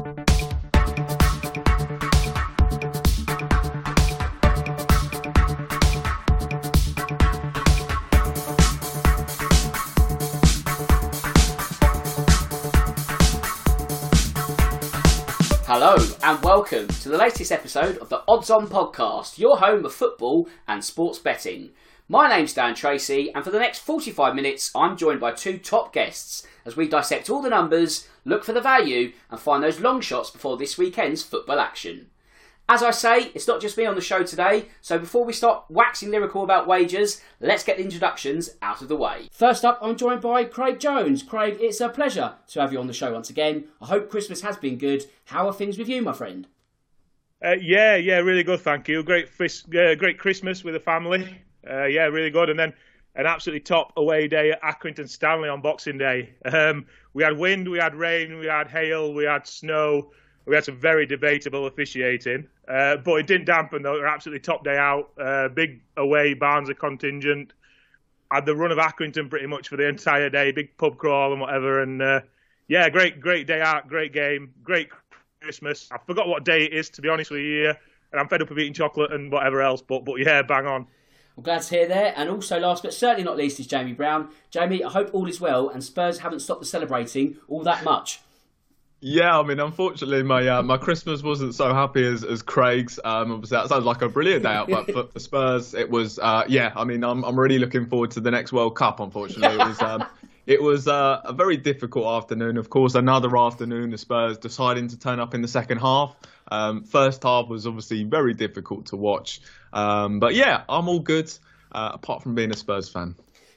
Hello and welcome to the latest episode of the Odds On Podcast, your home of football and sports betting. My name's Dan Tracey, and for the next 45 minutes, I'm joined by two top guests as we dissect all the numbers, look for the value, and find those long shots before this weekend's football action. As I say, it's not just me on the show today, so before we start waxing lyrical about wagers, let's get the introductions out of the way. First up, I'm joined by Craig Jones. Craig, it's a pleasure to have you on the show once again. I hope Christmas has been good. How are things with you, my friend? Uh, yeah, yeah, really good, thank you. Great, uh, great Christmas with the family. Uh, yeah, really good. And then an absolutely top away day at Accrington Stanley on Boxing Day. Um, we had wind, we had rain, we had hail, we had snow. We had some very debatable officiating, uh, but it didn't dampen though. Absolutely top day out. Uh, big away Barnsley contingent. Had the run of Accrington pretty much for the entire day. Big pub crawl and whatever. And uh, yeah, great, great day out. Great game. Great Christmas. I forgot what day it is to be honest with you. And I'm fed up of eating chocolate and whatever else. But but yeah, bang on. I'm glad to hear there. And also, last but certainly not least, is Jamie Brown. Jamie, I hope all is well and Spurs haven't stopped the celebrating all that much. Yeah, I mean, unfortunately, my uh, my Christmas wasn't so happy as, as Craig's. Um, obviously, that sounds like a brilliant day out, but for, for Spurs, it was. Uh, yeah, I mean, I'm I'm really looking forward to the next World Cup. Unfortunately, it was. Um, it was uh, a very difficult afternoon. Of course, another afternoon, the Spurs deciding to turn up in the second half. Um, first half was obviously very difficult to watch, um, but yeah, I'm all good. Uh, apart from being a Spurs fan.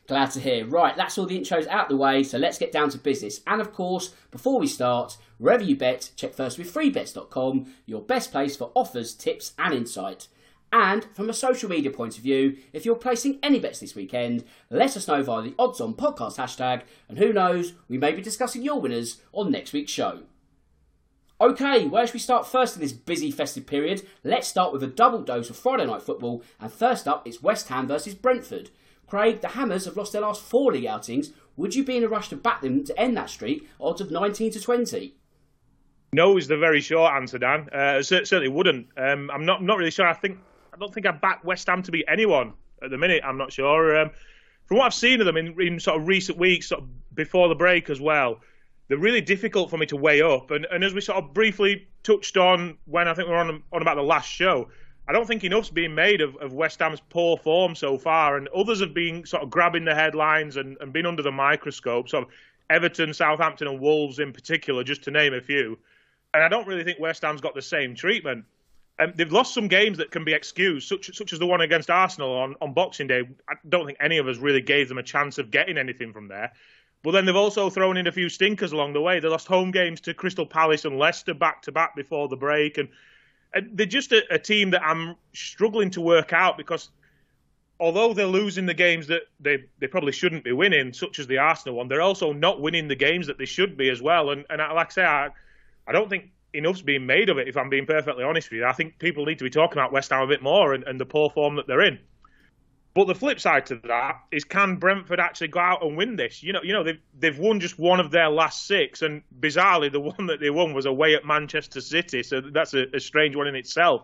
Glad to hear. Right, that's all the intros out the way, so let's get down to business. And of course, before we start, wherever you bet, check first with freebets.com, your best place for offers, tips, and insight. And from a social media point of view, if you're placing any bets this weekend, let us know via the Odds On Podcast hashtag, and who knows, we may be discussing your winners on next week's show. Okay, where should we start first in this busy festive period? Let's start with a double dose of Friday night football, and first up it's West Ham versus Brentford. Craig, the Hammers have lost their last four league outings. Would you be in a rush to back them to end that streak? Odds of 19 to 20. No is the very short answer, Dan. Uh, certainly wouldn't. Um, I'm not not really sure. I think I don't think I back West Ham to beat anyone at the minute. I'm not sure. Um, from what I've seen of them in, in, sort of recent weeks, sort of before the break as well, they're really difficult for me to weigh up. And, and as we sort of briefly touched on when I think we were on on about the last show, I don't think enough's been made of, of West Ham's poor form so far, and others have been sort of grabbing the headlines and, and been under the microscope. So Everton, Southampton, and Wolves in particular, just to name a few. And I don't really think West Ham's got the same treatment. And um, they've lost some games that can be excused, such such as the one against Arsenal on, on Boxing Day. I don't think any of us really gave them a chance of getting anything from there. But then they've also thrown in a few stinkers along the way. They lost home games to Crystal Palace and Leicester back to back before the break, and they're just a, a, team that I'm struggling to work out because although they're losing the games that they, they probably shouldn't be winning, such as the Arsenal one, they're also not winning the games that they should be as well. And, and like I say, I, I don't think enough's being made of it, if I'm being perfectly honest with you. I think people need to be talking about West Ham a bit more and, and the poor form that they're in. But the flip side to that is, can Brentford actually go out and win this? You know, you know they've they've won just one of their last six, and bizarrely, the one that they won was away at Manchester City. So that's a, a strange one in itself.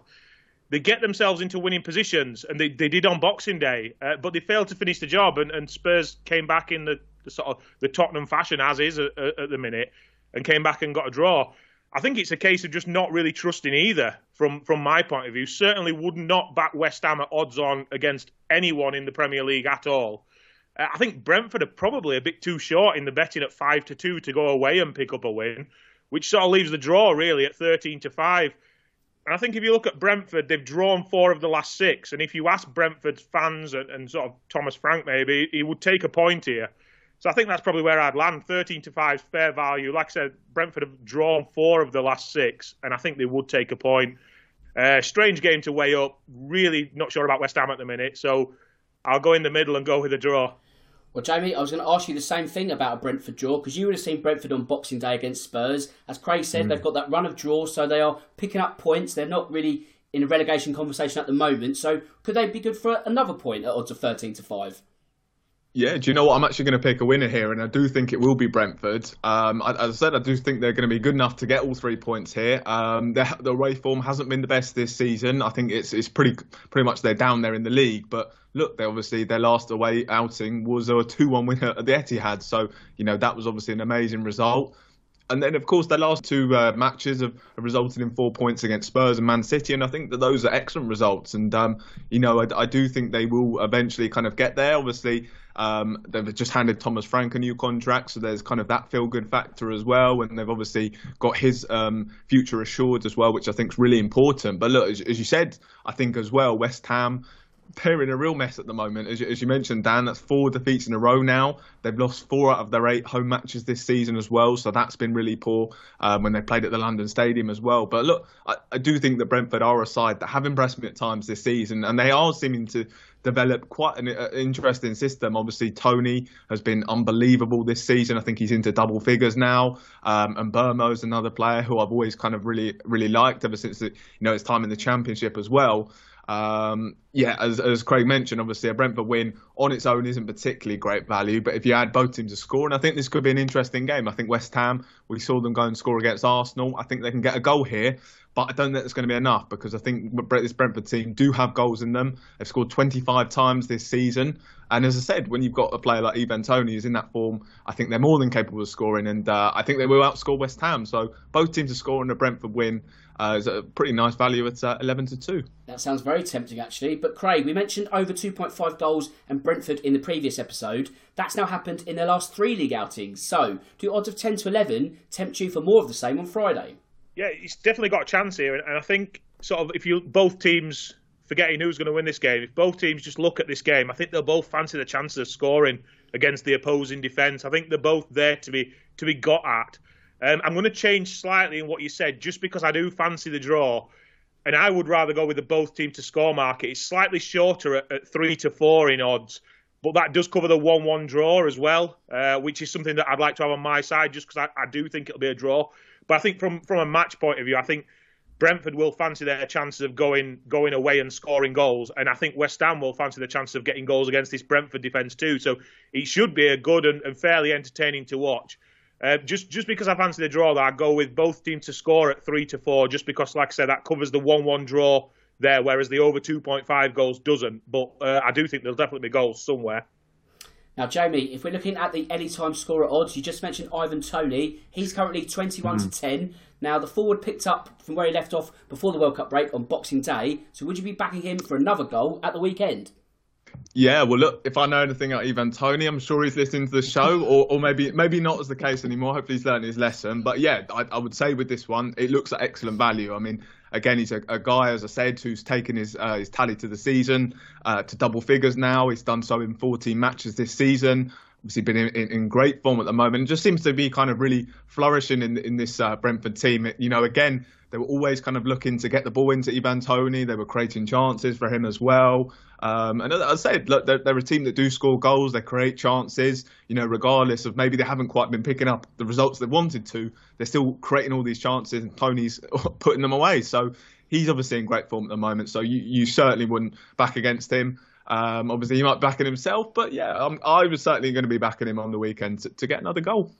They get themselves into winning positions, and they, they did on Boxing Day, uh, but they failed to finish the job. And, and Spurs came back in the, the, sort of the Tottenham fashion as is at, at the minute, and came back and got a draw. I think it's a case of just not really trusting either from from my point of view. Certainly would not back West Ham at odds on against anyone in the Premier League at all. Uh, I think Brentford are probably a bit too short in the betting at five to two to go away and pick up a win, which sort of leaves the draw really at thirteen to five. And I think if you look at Brentford, they've drawn four of the last six. And if you ask Brentford fans and, and sort of Thomas Frank maybe, he would take a point here. So I think that's probably where I'd land. 13 to 5 fair value. Like I said, Brentford have drawn four of the last six, and I think they would take a point. Uh, strange game to weigh up. Really not sure about West Ham at the minute. So I'll go in the middle and go with a draw. Well, Jamie, I was going to ask you the same thing about a Brentford draw because you would have seen Brentford on Boxing Day against Spurs. As Craig said, mm. they've got that run of draws, so they are picking up points. They're not really in a relegation conversation at the moment. So could they be good for another point at odds of 13 to 5? Yeah, do you know what? I'm actually going to pick a winner here, and I do think it will be Brentford. Um, as I said, I do think they're going to be good enough to get all three points here. Um, the, the away form hasn't been the best this season. I think it's it's pretty pretty much they're down there in the league. But look, they obviously their last away outing was a two-one win at the Etihad, so you know that was obviously an amazing result and then of course their last two uh, matches have, have, resulted in four points against Spurs and Man City, and I think that those are excellent results. And um, you know, I, I, do think they will eventually kind of get there. Obviously, um, they've just handed Thomas Frank a new contract, so there's kind of that feel-good factor as well. And they've obviously got his um, future assured as well, which I think is really important. But look, as, as you said, I think as well, West Ham they're in a real mess at the moment. As you, as you, mentioned, Dan, that's four defeats in a row now. They've lost four out of their eight home matches this season as well, so that's been really poor um, when they played at the London Stadium as well. But look, I, I, do think that Brentford are a side that have impressed me at times this season, and they are seeming to develop quite an uh, interesting system. Obviously, Toney has been unbelievable this season. I think he's into double figures now, um, and is another player who I've always kind of really, really liked ever since the, you know his time in the Championship as well. Um, yeah, as, as Craig mentioned, obviously a Brentford win on its own isn't particularly great value, but if you add both teams to score, and I think this could be an interesting game. I think West Ham, we saw them go and score against Arsenal. I think they can get a goal here, but I don't think it's going to be enough because I think this Brentford team do have goals in them. They've scored 25 times this season, and as I said, when you've got a player like Ivan Toney who's in that form, I think they're more than capable of scoring, and uh, I think they will outscore West Ham. So both teams are scoring a Brentford win uh, is a pretty nice value at uh, 11 to 2. That sounds very tempting, actually. But Craig, we mentioned over 2.5 goals and Brentford in the previous episode. That's now happened in their last three league outings. So, do odds of 10 to 11 tempt you for more of the same on Friday? Yeah, he's definitely got a chance here. And I think, sort of, if you both teams forgetting who's going to win this game, if both teams just look at this game, I think they'll both fancy the chances of scoring against the opposing defence. I think they're both there to be to be got at. Um, I'm going to change slightly in what you said, just because I do fancy the draw, and I would rather go with the both team to score market. It's slightly shorter at, at three to four in odds, but that does cover the one-one draw as well, uh, which is something that I'd like to have on my side, just because I, I do think it'll be a draw. But I think from from a match point of view, I think Brentford will fancy their chances of going going away and scoring goals, and I think West Ham will fancy the chances of getting goals against this Brentford defence too. So it should be a good and, and fairly entertaining to watch. Uh, just just because I fancy the draw, that I go with both teams to score at three to four. Just because, like I said, that covers the one-one draw there, whereas the over 2.5 goals doesn't. But uh, I do think there'll definitely be goals somewhere. Now, Jamie, if we're looking at the anytime scorer odds, you just mentioned Ivan Toney. He's currently 21 mm. to 10. Now, the forward picked up from where he left off before the World Cup break on Boxing Day. So, would you be backing him for another goal at the weekend? Yeah, well, look, if I know anything about Ivan Toney, I'm sure he's listening to the show, or, or maybe maybe not as the case anymore. Hopefully, he's learned his lesson. But yeah, I, I would say with this one, it looks at excellent value. I mean, again, he's a, a guy, as I said, who's taken his uh, his tally to the season uh, to double figures now. He's done so in 14 matches this season. Obviously, been in, in, in great form at the moment. Just seems to be kind of really flourishing in in this uh, Brentford team. You know, again, they were always kind of looking to get the ball into Ivan Toney. They were creating chances for him as well. Um, and as I said, look, they're, they're, a team that do score goals. They create chances. You know, regardless of maybe they haven't quite been picking up the results they wanted to, they're still creating all these chances, and Toney's putting them away. So he's obviously in great form at the moment. So you, you certainly wouldn't back against him. Um, obviously, he might back it himself, but yeah, um, I was certainly going to be backing him on the weekend to, to get another goal.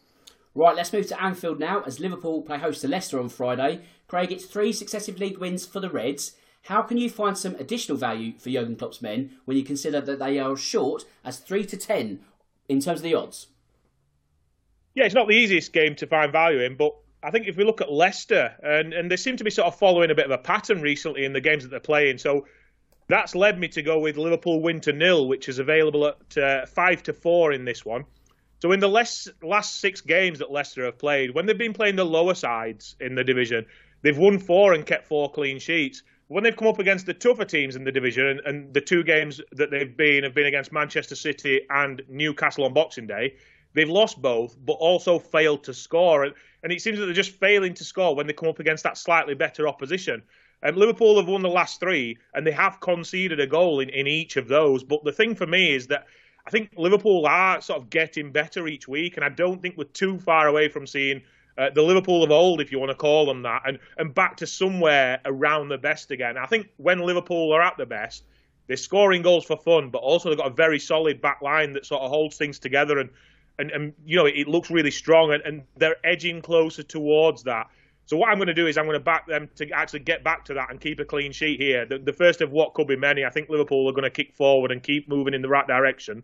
Right, let's move to Anfield now as Liverpool play host to Leicester on Friday. Craig, it's three successive league wins for the Reds. How can you find some additional value for Jurgen Klopp's men when you consider that they are short as 3 to 10 in terms of the odds? Yeah, it's not the easiest game to find value in, but I think if we look at Leicester, and, and they seem to be sort of following a bit of a pattern recently in the games that they're playing. So that's led me to go with Liverpool win to nil, which is available at uh, 5 to 4 in this one. So in the last last six games that Leicester have played, when they've been playing the lower sides in the division, they've won four and kept four clean sheets. When they've come up against the tougher teams in the division, and, and the two games that they've been have been against Manchester City and Newcastle on Boxing Day, they've lost both, but also failed to score. And, and it seems that they're just failing to score when they come up against that slightly better opposition. Um, Liverpool have won the last three, and they have conceded a goal in, in each of those. But the thing for me is that I think Liverpool are sort of getting better each week, and I don't think we're too far away from seeing uh, the Liverpool of old, if you want to call them that, and, and back to somewhere around the best again. I think when Liverpool are at the best, they're scoring goals for fun, but also they've got a very solid back line that sort of holds things together and and, and you know it, looks really strong and, and they're edging closer towards that. So what I'm going to do is I'm going to back them to actually get back to that and keep a clean sheet here. The, the first of what could be many. I think Liverpool are going to kick forward and keep moving in the right direction.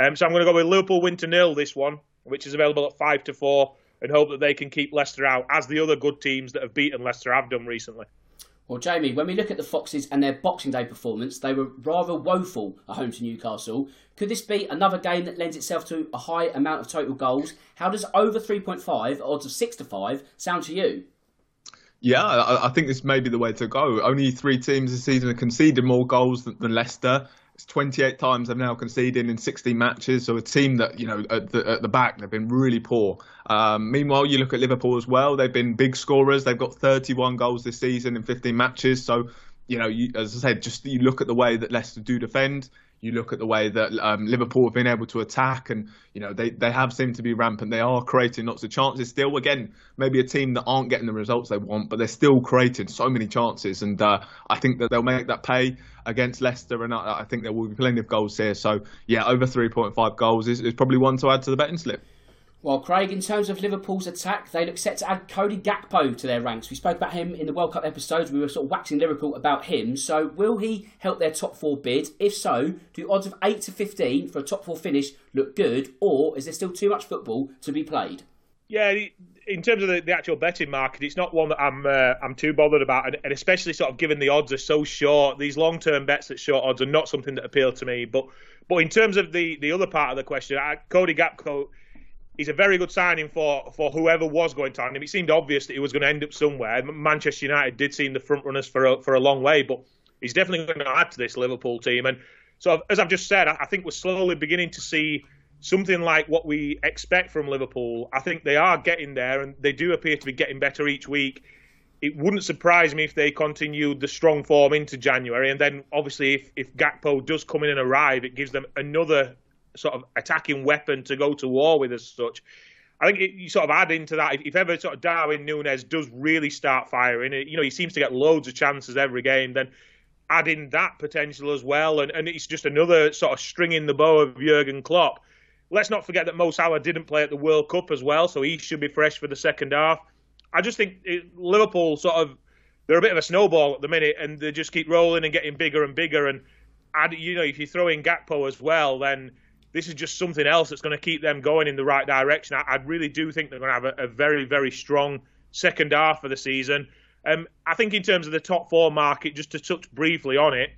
Um, so I'm going to go with Liverpool win to nil this one, which is available at five to four, and hope that they can keep Leicester out, as the other good teams that have beaten Leicester have done recently. Well, Jamie, when we look at the Foxes and their Boxing Day performance, they were rather woeful at home to Newcastle. Could this be another game that lends itself to a high amount of total goals? How does over 3.5, odds of 6 to 5, sound to you? Yeah, I, think this may be the way to go. Only three teams this season have conceded more goals than, than Leicester. It's 28 times they've now conceded in 16 matches. So a team that you know at the, at the back they've been really poor. Um, meanwhile, you look at Liverpool as well. They've been big scorers. They've got 31 goals this season in 15 matches. So you know, you, as I said, just you look at the way that Leicester do defend. You look at the way that um, Liverpool have been able to attack, and you know they, they have seemed to be rampant. They are creating lots of chances still. Again, maybe a team that aren't getting the results they want, but they're still creating so many chances, and uh, I think that they'll make that pay against Leicester, and I, I, think there will be plenty of goals here. So yeah, over 3.5 goals is, is probably one to add to the betting slip. Well, Craig, in terms of Liverpool's attack, they look set to add Cody Gakpo to their ranks. We spoke about him in the World Cup episodes. We were sort of waxing Liverpool about him. So, will he help their top four bid? If so, do odds of 8 to 15 for a top four finish look good, or is there still too much football to be played? Yeah, in terms of the, the actual betting market, it's not one that I'm uh, I'm too bothered about, and, and, especially sort of given the odds are so short. These long term bets at short odds are not something that appeal to me. But but in terms of the, the other part of the question, Cody Gakpo he's a very good signing for, for whoever was going to sign him. It seemed obvious that he was going to end up somewhere. Manchester United did seem the front runners for a, for a long way, but he's definitely going to add to this Liverpool team. And so, as I've just said, I think we're slowly beginning to see something like what we expect from Liverpool. I think they are getting there, and they do appear to be getting better each week. It wouldn't surprise me if they continued the strong form into January, and then obviously if, if Gakpo does come in and arrive, it gives them another sort of attacking weapon to go to war with as such. I think it, you sort of add into that if, if, ever sort of Darwin Nunez does really start firing, you know, he seems to get loads of chances every game. Then add in that potential as well, and, and it's just another sort of string in the bow of Jurgen Klopp. Let's not forget that Mo Salah didn't play at the World Cup as well, so he should be fresh for the second half. I just think it, Liverpool sort of they're a bit of a snowball at the minute, and they just keep rolling and getting bigger and bigger. And add, you know, if you throw in Gakpo as well, then this is just something else that's going to keep them going in the right direction. I, I really do think they're going to have a, a, very, very strong second half of the season. Um, I think in terms of the top four market, just to touch briefly on it,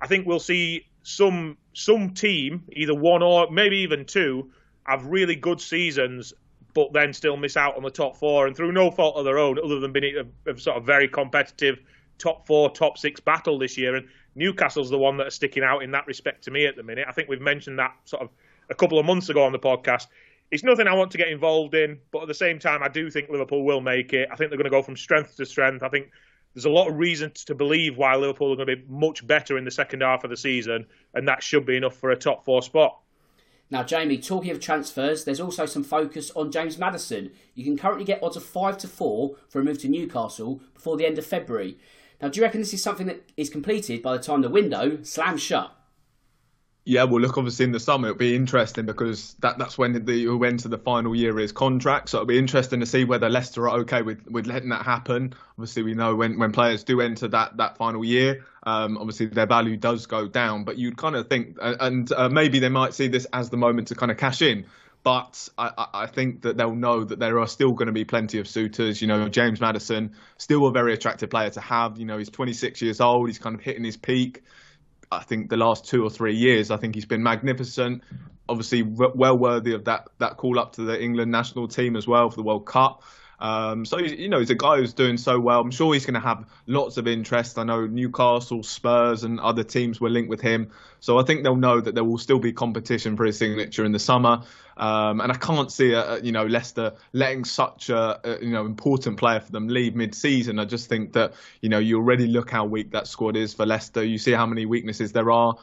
I think we'll see some some team, either one or maybe even two, have really good seasons, but then still miss out on the top four, and through no fault of their own, other than being a, a sort of very competitive top four, top six battle this year. And Newcastle's the one that are sticking out in that respect to me at the minute. I think we've mentioned that sort of a couple of months ago on the podcast. It's nothing I want to get involved in, but at the same time, I do think Liverpool will make it. I think they're going to go from strength to strength. I think there's a lot of reasons to believe why Liverpool are going to be much better in the second half of the season, and that should be enough for a top four spot. Now, Jamie, talking of transfers, there's also some focus on James Maddison. You can currently get odds of 5 to 4 for a move to Newcastle before the end of February. Now, do you reckon this is something that is completed by the time the window slams shut? Yeah, well, look, obviously in the summer it'll be interesting because that, that's when the we enter the final year his contract. So it'll be interesting to see whether Leicester are okay with, with letting that happen. Obviously, we know when, when players do enter that, that final year, um, obviously their value does go down. But you'd kind of think, and uh, maybe they might see this as the moment to kind of cash in. But I, I, think that they'll know that there are still going to be plenty of suitors. You know, James Maddison, still a very attractive player to have. You know, he's 26 years old. He's kind of hitting his peak. I think the last two or three years, I think he's been magnificent. Obviously, well worthy of that that call up to the England national team as well for the World Cup. Um, so you know, he's a guy who's doing so well. I'm sure he's going to have lots of interest. I know Newcastle, Spurs, and other teams were linked with him. So I think they'll know that there will still be competition for his signature in the summer. Um, and I can't see, a, you know, Leicester letting such a, a, you know important player for them leave mid-season. I just think that you know you already look how weak that squad is for Leicester. You see how many weaknesses there are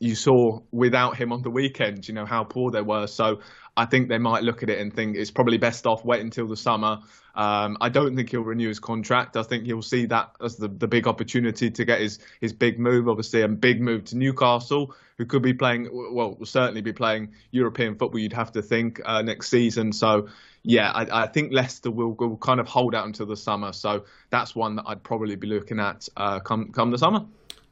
you saw without him on the weekend, you know, how poor they were. So I think they might look at it and think it's probably best off wait until the summer. Um, I don't think he'll renew his contract. I think he'll see that as the, the big opportunity to get his, his big move, obviously, a big move to Newcastle, who could be playing, well, will certainly be playing European football, you'd have to think, uh, next season. So, yeah, I, I, think Leicester will, will kind of hold out until the summer. So that's one that I'd probably be looking at uh, come, come the summer.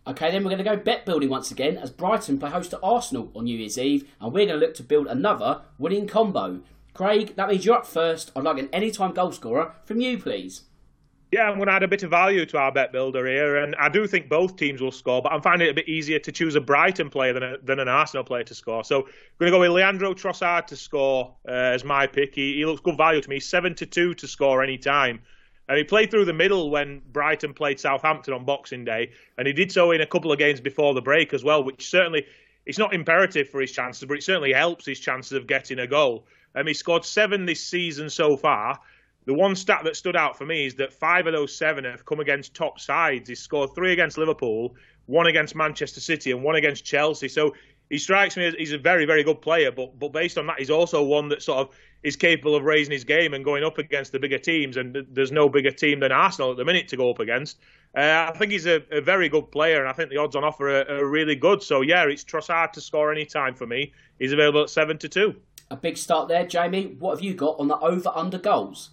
Okay, then we're going to go bet building once again as Brighton play host to Arsenal on New Year's Eve, and we're going to look to build another winning combo. Craig, that means you're up first. I'd like an anytime goal scorer from you, please. Yeah, I'm going to add a bit of value to our bet builder here, and I do think both teams will score, but I'm finding it a bit easier to choose a Brighton player than, a, than an Arsenal player to score. So I'm going to go with Leandro Trossard to score uh, as my pick. He, he, looks good value to me, seven to two to score any time. And he played through the middle when Brighton played Southampton on Boxing Day, and he did so in a couple of games before the break as well, which certainly it's not imperative for his chances, but it certainly helps his chances of getting a goal. Um, he scored seven this season so far. The one stat that stood out for me is that five of those seven have come against top sides. He scored three against Liverpool, one against Manchester City, and one against Chelsea. So he strikes me as he's a very, very good player, but but based on that, he's also one that sort of is capable of raising his game and going up against the bigger teams. And there's no bigger team than Arsenal at the minute to go up against. Uh, I think he's a, a, very good player, and I think the odds on offer are, are, really good. So yeah, it's Trossard to score any time for me. He's available at seven to two. A big start there, Jamie. What have you got on the over under goals?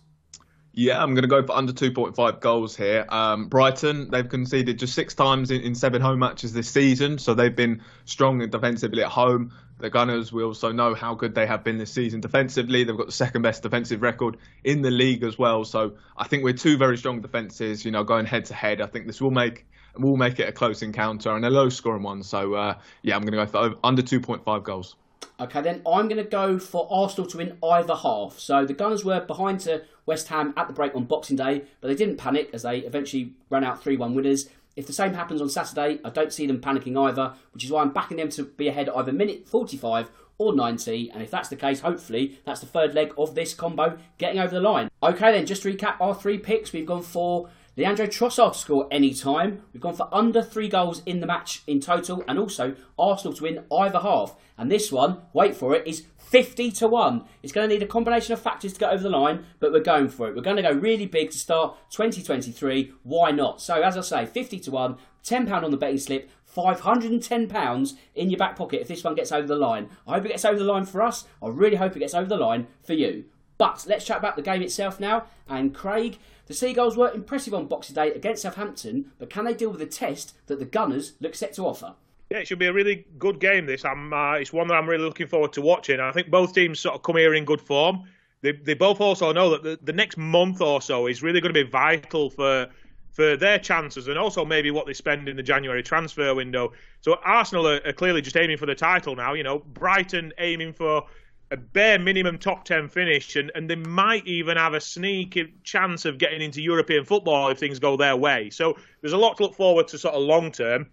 Yeah, I'm going to go for under 2.5 goals here. Um, Brighton, they've conceded just six times in, in, seven home matches this season, so they've been strong defensively at home. The Gunners, we also know how good they have been this season defensively. They've got the second best defensive record in the league as well. So I think we're two very strong defences, you know, going head to head. I think this will make will make it a close encounter and a low scoring one. So uh, yeah, I'm going to go for under 2.5 goals. Okay, then I'm going to go for Arsenal to win either half. So the Gunners were behind to West Ham at the break on Boxing Day, but they didn't panic as they eventually ran out 3 1 winners. If the same happens on Saturday, I don't see them panicking either, which is why I'm backing them to be ahead either minute 45 or 90. And if that's the case, hopefully that's the third leg of this combo getting over the line. Okay, then just to recap our three picks, we've gone for Leandro Trossard to score any time. We've gone for under three goals in the match in total, and also Arsenal to win either half. And this one, wait for it, is 50 to 1. It's going to need a combination of factors to get over the line, but we're going for it. We're going to go really big to start 2023. Why not? So, as I say, 50 to 1, £10 on the betting slip, £510 in your back pocket if this one gets over the line. I hope it gets over the line for us. I really hope it gets over the line for you. But let's chat about the game itself now. And Craig, the Seagulls were impressive on Boxing Day against Southampton, but can they deal with the test that the Gunners look set to offer? Yeah, it should be a really good game. This, I'm, uh, it's one that I'm really looking forward to watching. I think both teams sort of come here in good form. They, they both also know that the, the next month or so is really going to be vital for for their chances and also maybe what they spend in the January transfer window. So Arsenal are, are clearly just aiming for the title now. You know, Brighton aiming for a bare minimum top 10 finish, and, and they might even have a sneaky chance of getting into European football if things go their way. So there's a lot to look forward to, sort of long term.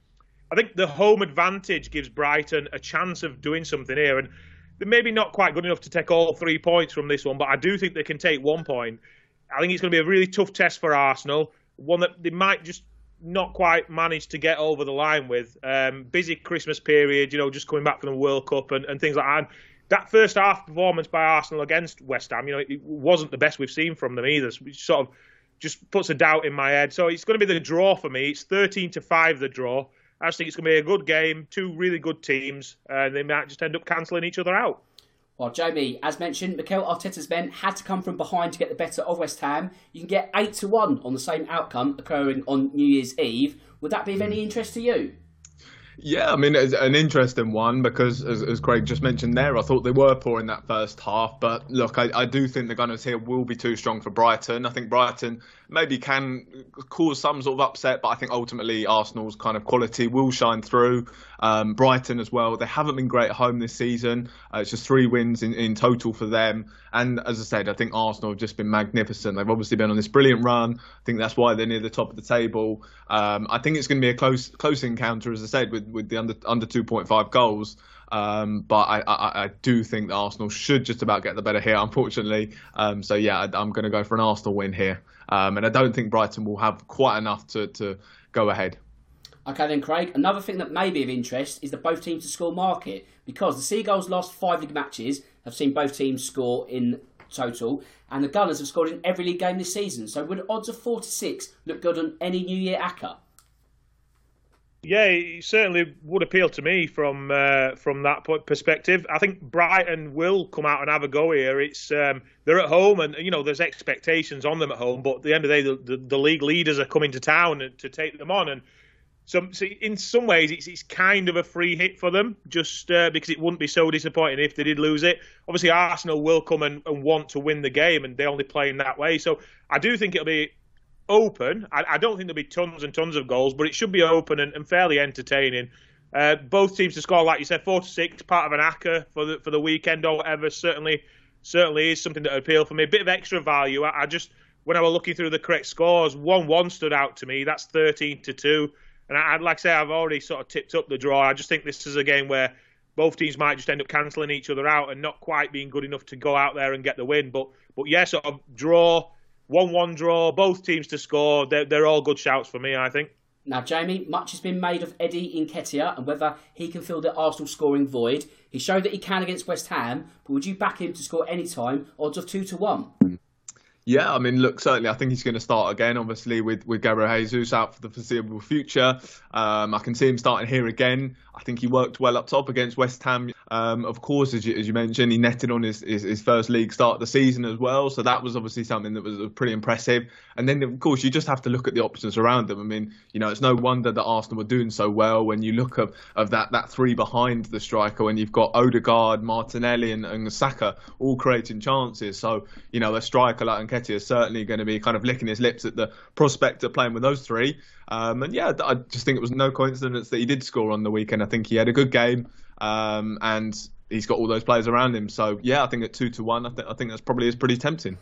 I think the home advantage gives Brighton a chance of doing something here, and they're maybe not quite good enough to take all three points from this one, but I do think they can take one point. I think it's going to be a really tough test for Arsenal, one that they might just not quite manage to get over the line with. Um, busy Christmas period, you know, just coming back from the World Cup and, and things like that. And that first half performance by Arsenal against West Ham, you know, it wasn't the best we've seen from them either. So sort of just puts a doubt in my head. So it's going to be the draw for me. It's 13 to 5 the draw. I just think it's going to be a good game, two really good teams, and they might just end up cancelling each other out. Well, Jamie, as mentioned, Mikel Arteta's men had to come from behind to get the better of West Ham. You can get 8 to 1 on the same outcome occurring on New Year's Eve. Would that be of any interest to you? Yeah, I mean, it's an interesting one because, as, as, Craig just mentioned there, I thought they were poor in that first half. But look, I, I, do think the Gunners here will be too strong for Brighton. I think Brighton maybe can cause some sort of upset, but I think ultimately Arsenal's kind of quality will shine through. Um, Brighton as well, they haven't been great at home this season. Uh, it's just three wins in, in total for them. And as I said, I think Arsenal have just been magnificent. They've obviously been on this brilliant run. I think that's why they're near the top of the table. Um, I think it's going to be a close close encounter, as I said, with, with the under under 2.5 goals. Um, but I, I, I, do think that Arsenal should just about get the better here, unfortunately. Um, so yeah, I, am going to go for an Arsenal win here, um, and I don't think Brighton will have quite enough to, to go ahead. Okay, then, Craig. Another thing that may be of interest is the both teams to score market because the Seagulls' last five league matches have seen both teams score in total, and the Gunners have scored in every league game this season. So, would odds of four to six look good on any New Year acca? Yeah, it certainly would appeal to me from uh, from that perspective. I think Brighton will come out and have a go here. It's um, they're at home, and you know there's expectations on them at home. But at the end of the day, the, the, the league leaders are coming to town to take them on, and so, in some ways, it's it's kind of a free hit for them, just uh, because it wouldn't be so disappointing if they did lose it. Obviously, Arsenal will come and, and, want to win the game, and they only play in that way. So, I do think it'll be open. I, I don't think there'll be tons and tons of goals, but it should be open and, and fairly entertaining. Uh, both teams to score, like you said, four to six, part of an acca for the for the weekend or whatever. Certainly, certainly is something that appeal for me. A bit of extra value. I, I just when I was looking through the correct scores, one one stood out to me. That's thirteen to two. And I'd like to say I've already sort of tipped up the draw. I just think this is a game where both teams might just end up cancelling each other out and not quite being good enough to go out there and get the win. But but yeah, sort of draw, one-one draw, both teams to score. They're, they're all good shouts for me, I think. Now, Jamie, much has been made of Eddie Nketiah and whether he can fill the Arsenal scoring void. He showed that he can against West Ham, but would you back him to score any time? Odds of two to one. Yeah, I mean, look, certainly I think he's going to start again, obviously, with, with Gabriel Jesus out for the foreseeable future. Um, I can see him starting here again. I think he worked well up top against West Ham. Um, of course, as you, as you, mentioned, he netted on his, his, his, first league start of the season as well. So that was obviously something that was pretty impressive. And then, of course, you just have to look at the options around them. I mean, you know, it's no wonder that Arsenal were doing so well when you look of, of that, that three behind the striker, when you've got Odegaard, Martinelli, and, and Saka all creating chances. So, you know, a striker like Nketiah is certainly going to be kind of licking his lips at the prospect of playing with those three. Um, and yeah, I just think it was no coincidence that he did score on the weekend. I think he had a good game, um, and he's got all those players around him. So yeah, I think at two to one, I, th- I think that's probably is pretty tempting.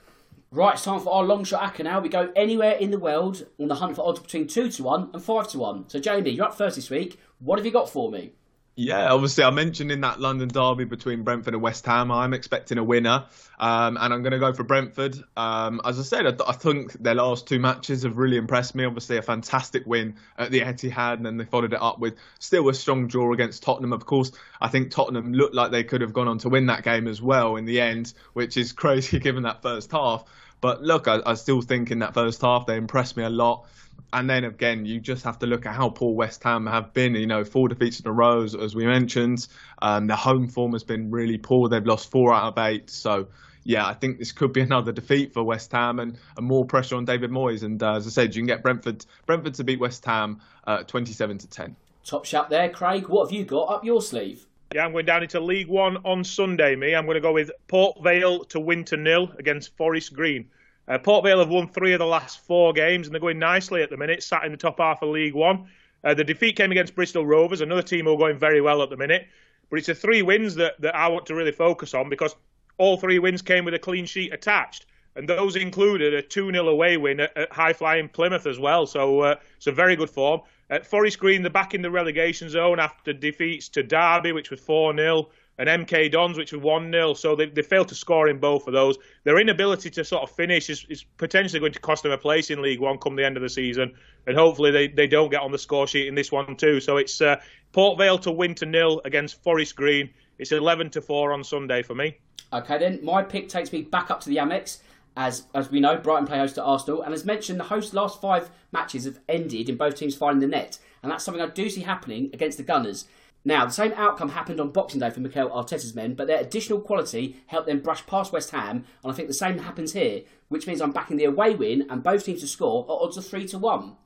Right, it's time for our long shot acca now. We go anywhere in the world on the hunt for odds between two to one and five to one. So Jamie, you're up first this week. What have you got for me? Yeah, obviously, I mentioned in that London derby between Brentford and West Ham, I'm expecting a winner, um, and I'm going to go for Brentford. Um, as I said, I, I, think their last two matches have really impressed me. Obviously, a fantastic win at the Etihad, and then they followed it up with still a strong draw against Tottenham. Of course, I think Tottenham looked like they could have gone on to win that game as well in the end, which is crazy given that first half. But look, I, I still think in that first half they impressed me a lot and then again, you just have to look at how poor West Ham have been. You know, four defeats in a row, as we mentioned. Um, their home form has been really poor. They've lost four out of eight. So, yeah, I think this could be another defeat for West Ham and, and more pressure on David Moyes. And uh, as I said, you can get Brentford Brentford to beat West Ham uh, 27 to 10. Top shot there, Craig. What have you got up your sleeve? Yeah, I'm going down into League One on Sunday. Me, I'm going to go with Port Vale to win to nil against Forest Green. Uh, Port Vale have won three of the last four games, and they're going nicely at the minute, sat in the top half of League One. Uh, the defeat came against Bristol Rovers, another team who are going very well at the minute. But it's the three wins that, that I want to really focus on because all three wins came with a clean sheet attached. And those included a 2 0 away win at, at high flying Plymouth as well. So uh, it's a very good form. At Forest Green, they're back in the relegation zone after defeats to Derby, which was 4 0 and MK Dons, which were 1 0. So they, they failed to score in both of those. Their inability to sort of finish is, is potentially going to cost them a place in League One come the end of the season. And hopefully they, they don't get on the score sheet in this one too. So it's uh, Port Vale to win to nil against Forest Green. It's 11 to 4 on Sunday for me. Okay, then. My pick takes me back up to the Amex. As, as we know, Brighton play host to Arsenal, and as mentioned, the host last five matches have ended in both teams finding the net, and that's something I do see happening against the Gunners. Now, the same outcome happened on Boxing Day for Mikel Arteta's men, but their additional quality helped them brush past West Ham, and I think the same happens here, which means I'm backing the away win and both teams to score at odds of 3 to 1.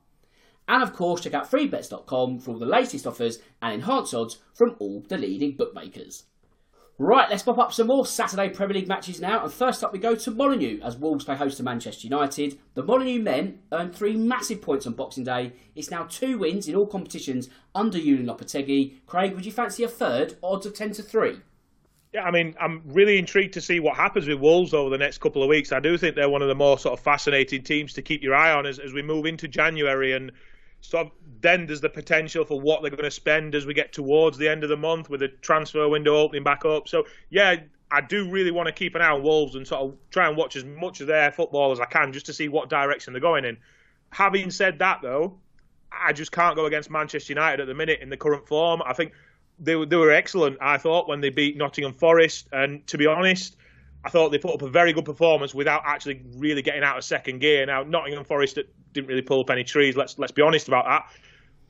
And of course, check out freebets.com for all the latest offers and enhanced odds from all the leading bookmakers. Right, let's pop up some more Saturday Premier League matches now. And first up, we go to Molineux as Wolves play host to Manchester United. The Molineux men earned three massive points on Boxing Day. It's now two wins in all competitions under Julian Lopetegui. Craig, would you fancy a third? Odds of 10 to 3. Yeah, I mean, I'm really intrigued to see what happens with Wolves over the next couple of weeks. I do think they're one of the more sort of fascinating teams to keep your eye on as, as we move into January. And so then there's the potential for what they're going to spend as we get towards the end of the month with the transfer window opening back up. So yeah, I do really want to keep an eye on Wolves and sort of try and watch as much of their football as I can just to see what direction they're going in. Having said that, though, I just can't go against Manchester United at the minute in the current form. I think they were, they were excellent. I thought when they beat Nottingham Forest, and to be honest, I thought they put up a very good performance without actually really getting out of second gear. Now Nottingham Forest didn't really pull up any trees. Let's let's be honest about that.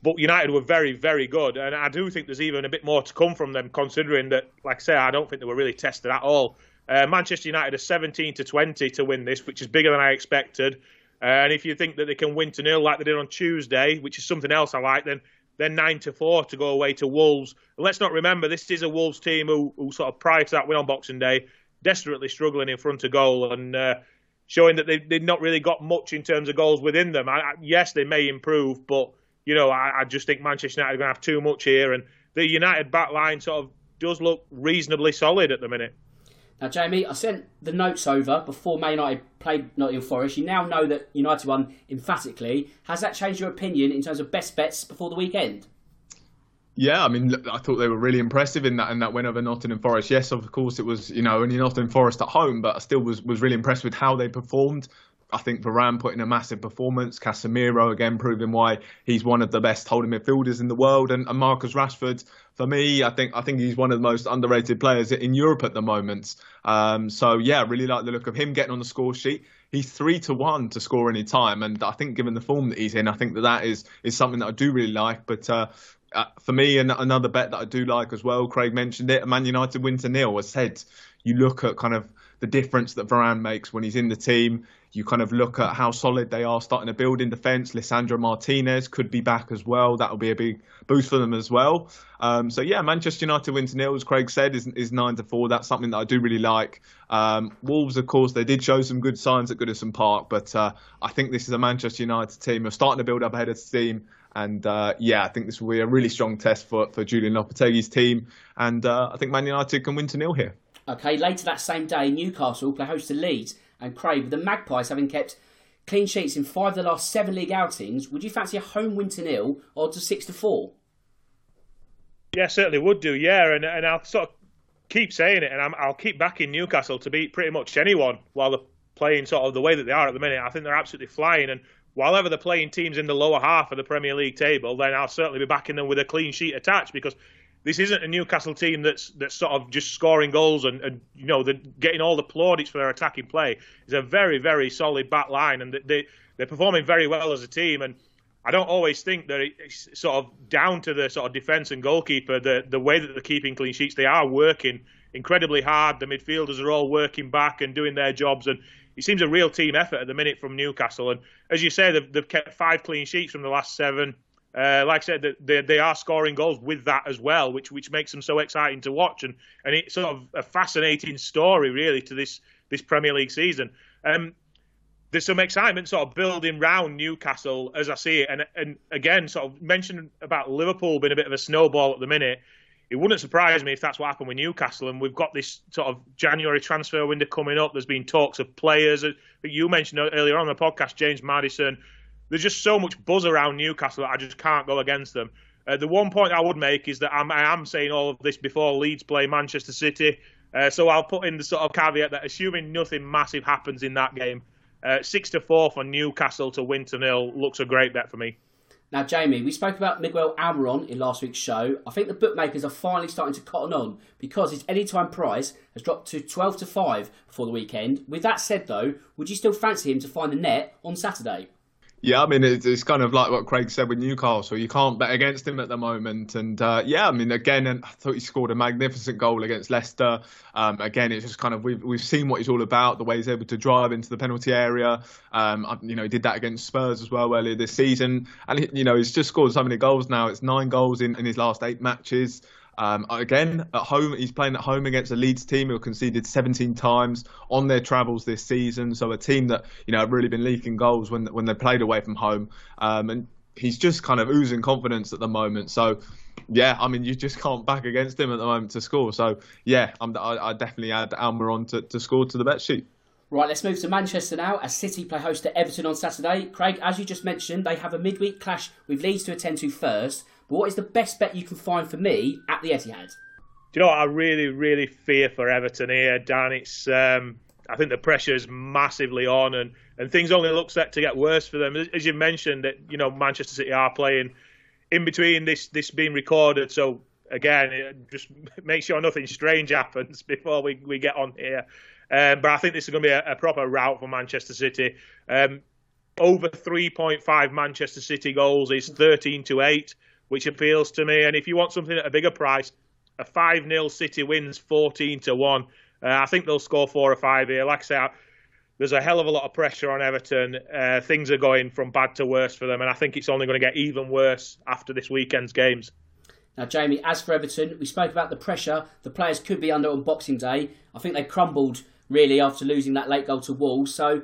But United were very, very good, and I do think there's even a bit more to come from them, considering that, like I say, I don't think they were really tested at all. Uh, Manchester United are 17 to 20 to win this, which is bigger than I expected. Uh, and if you think that they can win to nil like they did on Tuesday, which is something else I like, then then nine to four to go away to Wolves. And let's not remember this is a Wolves team who, who sort of prior to that win on Boxing Day, desperately struggling in front of goal and uh, showing that they, they've not really got much in terms of goals within them. I, I, yes, they may improve, but you know I, I just think Manchester United are going to have too much here, and the United back line sort of does look reasonably solid at the minute. Now, Jamie, I sent the notes over before Man United played Nottingham Forest. You now know that United won emphatically. Has that changed your opinion in terms of best bets before the weekend? Yeah, I mean, I thought they were really impressive in that in that win over Nottingham Forest. Yes, of course, it was you know only Nottingham Forest at home, but I still was was really impressed with how they performed. I think Varane put in a massive performance. Casemiro again proving why he's one of the best holding midfielders in the world, and, and Marcus Rashford for me, I think I think he's one of the most underrated players in Europe at the moment. Um, so yeah, really like the look of him getting on the score sheet. He's three to one to score any time, and I think given the form that he's in, I think that that is is something that I do really like. But uh, uh, for me, and another bet that I do like as well, Craig mentioned it, Man United win to nil. As said, you look at kind of the difference that Varane makes when he's in the team. You kind of look at how solid they are starting to build in defence. Lisandro Martinez could be back as well. That will be a big boost for them as well. Um, so yeah, Manchester United win to nil, as Craig said, is, is nine to four. That's something that I do really like. Um, Wolves, of course, they did show some good signs at Goodison Park, but uh, I think this is a Manchester United team who are starting to build up ahead of steam. And uh, yeah, I think this will be a really strong test for, for Julian Lopetegui's team. And uh, I think Man United can win to nil here. Okay, later that same day, Newcastle play host to Leeds and Craig, with the Magpies having kept clean sheets in five of the last seven league outings, would you fancy a home win to nil or to six to four? Yeah, certainly would do. Yeah, and and I'll sort of keep saying it, and i will keep backing Newcastle to beat pretty much anyone while they're playing sort of the way that they are at the minute. I think they're absolutely flying, and while ever playing teams in the lower half of the Premier League table, then I'll certainly be backing them with a clean sheet attached because this isn't a Newcastle team that's that's sort of just scoring goals and, and you know getting all the plaudits for their attacking play. It's a very very solid back line and they they're performing very well as a team and. I don't always think that it's sort of down to the sort of defence and goalkeeper, the the way that they're keeping clean sheets. They are working incredibly hard. The midfielders are all working back and doing their jobs, and it seems a real team effort at the minute from Newcastle. And as you say, they've, they've kept five clean sheets from the last seven. Uh, like I said, they, they are scoring goals with that as well, which which makes them so exciting to watch, and and it's sort of a fascinating story really to this this Premier League season. Um, there's some excitement sort of building round Newcastle as I see it, and and again, sort of mentioned about Liverpool being a bit of a snowball at the minute. It wouldn't surprise me if that's what happened with Newcastle, and we've got this sort of January transfer window coming up. There's been talks of players that you mentioned earlier on the podcast, James Maddison. there's just so much buzz around Newcastle that I just can't go against them. Uh, the one point I would make is that I'm, I am saying all of this before Leeds play Manchester City. Uh, so I'll put in the sort of caveat that assuming nothing massive happens in that game, uh, six to four for Newcastle to win to nil looks a great bet for me. Now, Jamie, we spoke about Miguel Almiron in last week's show. I think the bookmakers are finally starting to cotton on because his anytime price has dropped to 12 to 5 before the weekend. With that said, though, would you still fancy him to find the net on Saturday? Yeah, I mean it's, kind of like what Craig said with Newcastle. You can't bet against him at the moment, and uh, yeah, I mean again, I thought he scored a magnificent goal against Leicester. Um, again, it's just kind of we've we've seen what he's all about, the way he's able to drive into the penalty area. Um, you know, he did that against Spurs as well earlier this season, and you know he's just scored so many goals now. It's nine goals in, in his last eight matches. Um, again, at home, he's playing at home against a Leeds team who conceded 17 times on their travels this season. So a team that you know have really been leaking goals when when they played away from home. Um, and he's just kind of oozing confidence at the moment. So yeah, I mean you just can't back against him at the moment to score. So yeah, I'm, I, I definitely add Almiron to, to score to the bet sheet. Right, let's move to Manchester now as City play host to Everton on Saturday. Craig, as you just mentioned, they have a midweek clash with Leeds to attend to first. But what is the best bet you can find for me at the Etihad? Do you know what I really, really fear for Everton here, Dan? It's um, I think the pressure is massively on, and and things only look set to get worse for them. As you mentioned, that you know Manchester City are playing in between this this being recorded, so again, just make sure nothing strange happens before we, we get on here. Um, but I think this is going to be a, a proper route for Manchester City. Um, over 3.5 Manchester City goals is 13 to 8, which appeals to me. And if you want something at a bigger price, a 5 0 City wins 14 to 1. Uh, I think they'll score four or five here. Like I say, there's a hell of a lot of pressure on Everton. Uh, things are going from bad to worse for them, and I think it's only going to get even worse after this weekend's games. Now, Jamie, as for Everton, we spoke about the pressure the players could be under on Boxing Day. I think they crumbled really after losing that late goal to Wolves. So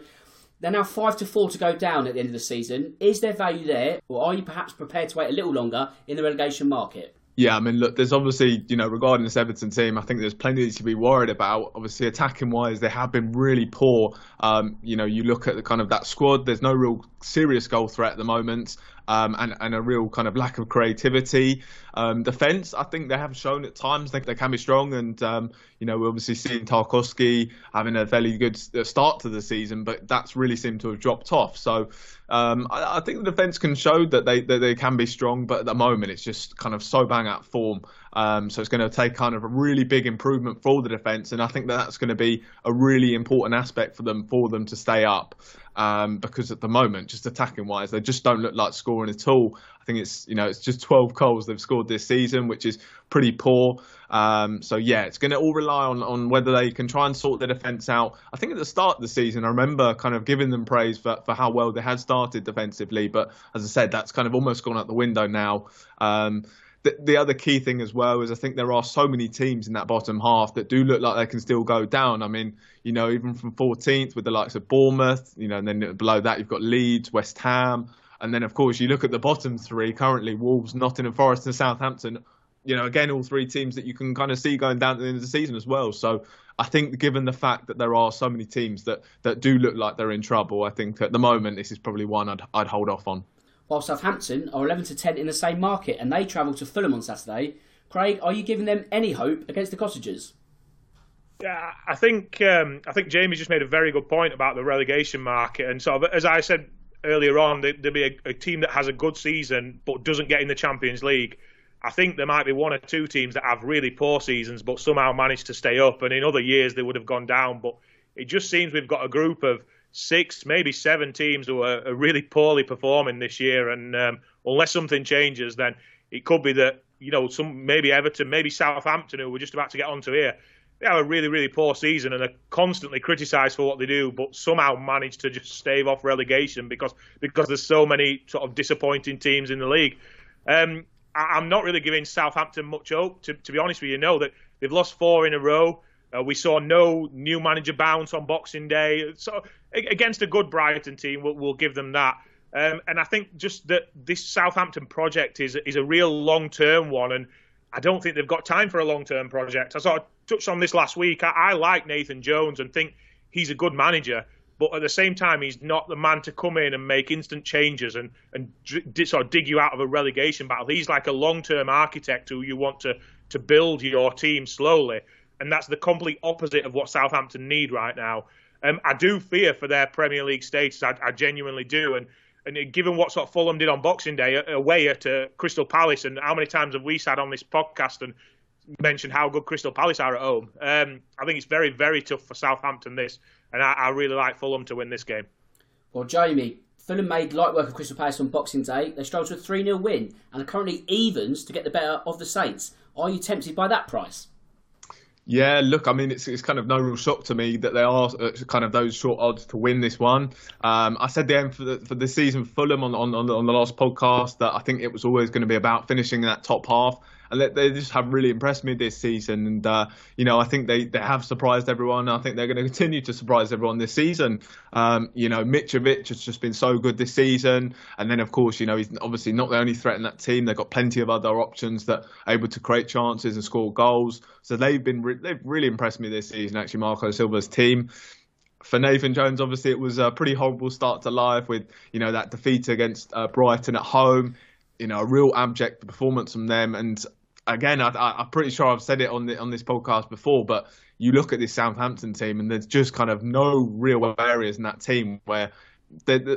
they're now five to four to go down at the end of the season. Is there value there, or are you perhaps prepared to wait a little longer in the relegation market? Yeah, I mean, look, there's obviously, you know, regarding this Everton team, I think there's plenty to be worried about. Obviously, attacking wise, they have been really poor. Um, you know, you look at the kind of that squad, there's no real serious goal threat at the moment um, and, and a real kind of lack of creativity. Um, defense, I think they have shown at times they, they can be strong, and um, you know we're obviously seeing Tarkowski having a fairly good uh, start to the season, but that's really seemed to have dropped off. So um, I, I, think the defense can show that they that they can be strong, but at the moment it's just kind of so bang out form. Um, so it's going to take kind of a really big improvement for the defence, and I think that that's going to be a really important aspect for them for them to stay up. Um, because at the moment, just attacking wise, they just don't look like scoring at all. I think it's you know it's just 12 goals they've scored this season, which is pretty poor. Um, so yeah, it's going to all rely on on whether they can try and sort their defence out. I think at the start of the season, I remember kind of giving them praise for for how well they had started defensively, but as I said, that's kind of almost gone out the window now. Um, the, the other key thing as well is I think there are so many teams in that bottom half that do look like they can still go down. I mean, you know, even from 14th with the likes of Bournemouth, you know, and then below that you've got Leeds, West Ham, and then of course you look at the bottom three currently: Wolves, Nottingham Forest, and Southampton. You know, again, all three teams that you can kind of see going down at the end of the season as well. So I think, given the fact that there are so many teams that that do look like they're in trouble, I think at the moment this is probably one I'd I'd hold off on while Southampton are 11 to 10 in the same market and they travel to Fulham on Saturday. Craig, are you giving them any hope against the Cottagers? Yeah, I think um, I think Jamie just made a very good point about the relegation market, and sort of as I said earlier on, there'll be a, a team that has a good season but doesn't get in the Champions League. I think there might be one or two teams that have really poor seasons but somehow managed to stay up, and in other years they would have gone down. But it just seems we've got a group of six, maybe seven teams who are, really poorly performing this year. And um, unless something changes, then it could be that you know some maybe Everton, maybe Southampton, who we're just about to get onto here, they have a really really poor season and are constantly criticised for what they do, but somehow manage to just stave off relegation because because there's so many sort of disappointing teams in the league. Um, I, am not really giving Southampton much hope. To, to be honest with you, know that they've lost four in a row. Uh, we saw no new manager bounce on Boxing Day. So against a good Brighton team, we'll, we'll give them that. Um, and I think just that this Southampton project is is a real long term one, and I don't think they've got time for a long term project. I sort of touched on this last week. I, I, like Nathan Jones and think he's a good manager, but at the same time, he's not the man to come in and make instant changes and and sort of dig you out of a relegation battle. He's like a long term architect who you want to to build your team slowly and that's the complete opposite of what Southampton need right now. Um, I do fear for their Premier League status. I, I, genuinely do, and and given what sort of Fulham did on Boxing Day away at uh, Crystal Palace, and how many times have we sat on this podcast and mentioned how good Crystal Palace are at home? Um, I think it's very very tough for Southampton this, and I, I really like Fulham to win this game. Well, Jamie, Fulham made light work of Crystal Palace on Boxing Day. They struggled to a 3 0 win and are currently evens to get the better of the Saints. Are you tempted by that price? Yeah, look, I mean, it's it's kind of no real shock to me that they are uh, kind of those short odds to win this one. Um, I said the end for the, for the season Fulham on on on the last podcast that I think it was always going to be about finishing that top half and they just have really impressed me this season. And uh, you know, I think they, they have surprised everyone. I think they're going to continue to surprise everyone this season. Um, you know, Mitrovic has just been so good this season, and then of course, you know, he's obviously not the only threat in that team. They've got plenty of other options that are able to create chances and score goals. So they've been re- they've really impressed me this season. Actually, Marco Silva's team for Nathan Jones, obviously it was a pretty horrible start to life with you know that defeat against uh, Brighton at home. You know, a real abject performance from them, and again, I, am pretty sure I've said it on the, on this podcast before, but you look at this Southampton team, and there's just kind of no real areas in that team where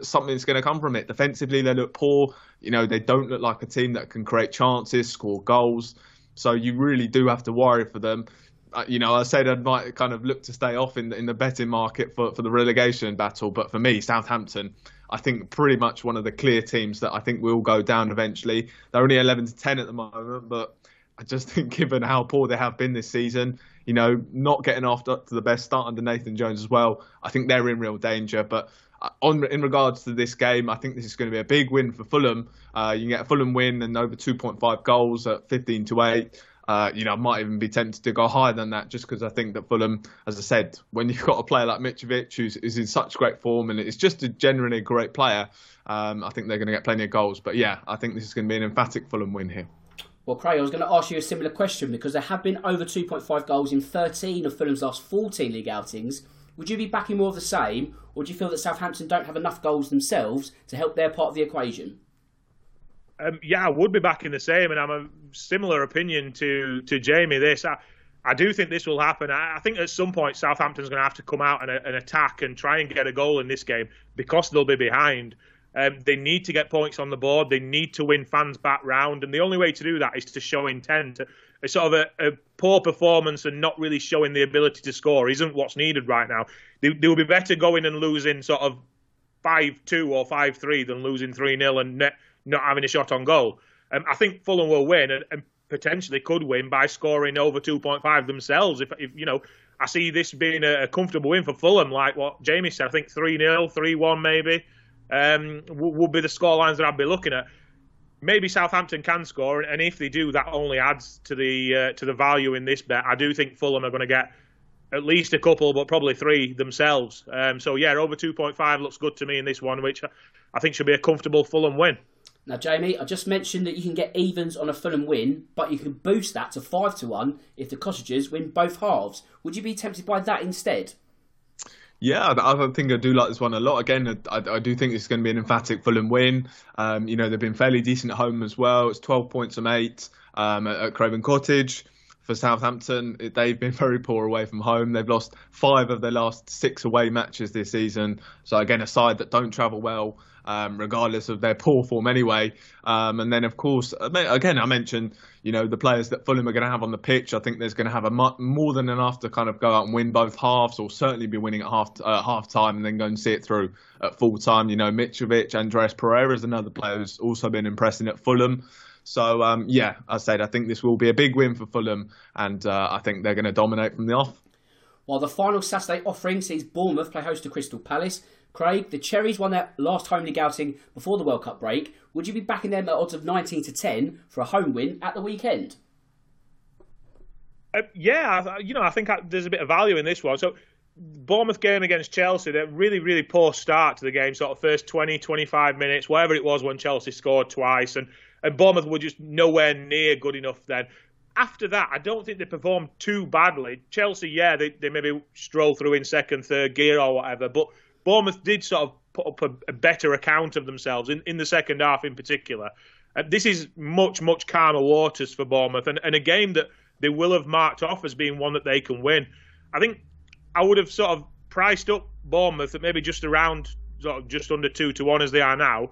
something's going to come from it. Defensively, they look poor. You know, they don't look like a team that can create chances, score goals. So you really do have to worry for them. Uh, you know, I said I might kind of look to stay off in in the betting market for, for the relegation battle, but for me, Southampton, I think pretty much one of the clear teams that I think will go down eventually. They're only 11 to 10 at the moment, but I just think given how poor they have been this season, you know, not getting off to the best start under Nathan Jones as well, I think they're in real danger. But uh, on in regards to this game, I think this is going to be a big win for Fulham. Uh, you can get a Fulham win and over 2.5 goals at 15 to 8. Uh, you know, I might even be tempted to go higher than that just because I think that Fulham, as I said, when you've got a player like Mitrovic who's is in such great form and it's just a genuinely great player, um, I think they're going to get plenty of goals. But yeah, I think this is going to be an emphatic Fulham win here. Well, Craig, I was going to ask you a similar question because there have been over 2.5 goals in 13 of Fulham's last 14 league outings. Would you be backing more of the same, or do you feel that Southampton don't have enough goals themselves to help their part of the equation? Um, yeah, I would be backing the same, and I'm a similar opinion to to Jamie. This, I, I do think this will happen. I, I think at some point Southampton's going to have to come out and, and, attack and try and get a goal in this game because they'll be behind. Um, they need to get points on the board. They need to win fans back round, and the only way to do that is to show intent. A sort of a, a poor performance and not really showing the ability to score isn't what's needed right now. They, they will be better going and losing sort of five two or five three than losing three 0 and not having a shot on goal. Um, I think Fulham will win and, and, potentially could win by scoring over 2.5 themselves. If, if you know, I see this being a, a comfortable win for Fulham, like what Jamie said. I think 3 0, 3 1 maybe um, would be the scorelines that I'd be looking at. Maybe Southampton can score, and if they do, that only adds to the uh, to the value in this bet. I do think Fulham are going to get at least a couple, but probably three themselves. Um, so yeah, over 2.5 looks good to me in this one, which I think should be a comfortable Fulham win. Now, Jamie, I just mentioned that you can get evens on a Fulham win, but you can boost that to five to one if the Cottagers win both halves. Would you be tempted by that instead? Yeah, I think I do like this one a lot. Again, I, I do think it's going to be an emphatic Fulham win. Um, you know, they've been fairly decent at home as well. It's 12 points from eight um, at, at Craven Cottage. For Southampton, they've been very poor away from home. They've lost five of their last six away matches this season. So again, a side that don't travel well um, regardless of their poor form anyway. Um, and then, of course, again, I mentioned, you know, the players that Fulham are going to have on the pitch. I think there's going to have a more than enough to kind of go out and win both halves, or certainly be winning at half uh, half time and then go and see it through at full time. You know, Mitrovic, Andreas Pereira is another player who's also been impressing at Fulham. So um, yeah, I said I think this will be a big win for Fulham, and uh, I think they're going to dominate from the off. While the final Saturday offering sees Bournemouth play host to Crystal Palace, Craig, the Cherries won their last home league outing before the World Cup break. Would you be backing them at odds of 19 to 10 for a home win at the weekend? Uh, yeah, you know, I think there's a bit of value in this one. So, Bournemouth game against Chelsea, they're really, really poor start to the game, sort of first 20, 25 minutes, whatever it was when Chelsea scored twice. And, and Bournemouth were just nowhere near good enough then after that, I don't think they performed too badly. Chelsea, yeah, they, they maybe stroll through in second, third gear or whatever, but Bournemouth did sort of put up a, a better account of themselves in, in the second half in particular. Uh, this is much, much calmer waters for Bournemouth and, and a game that they will have marked off as being one that they can win. I think I would have sort of priced up Bournemouth at maybe just around sort of just under two to one as they are now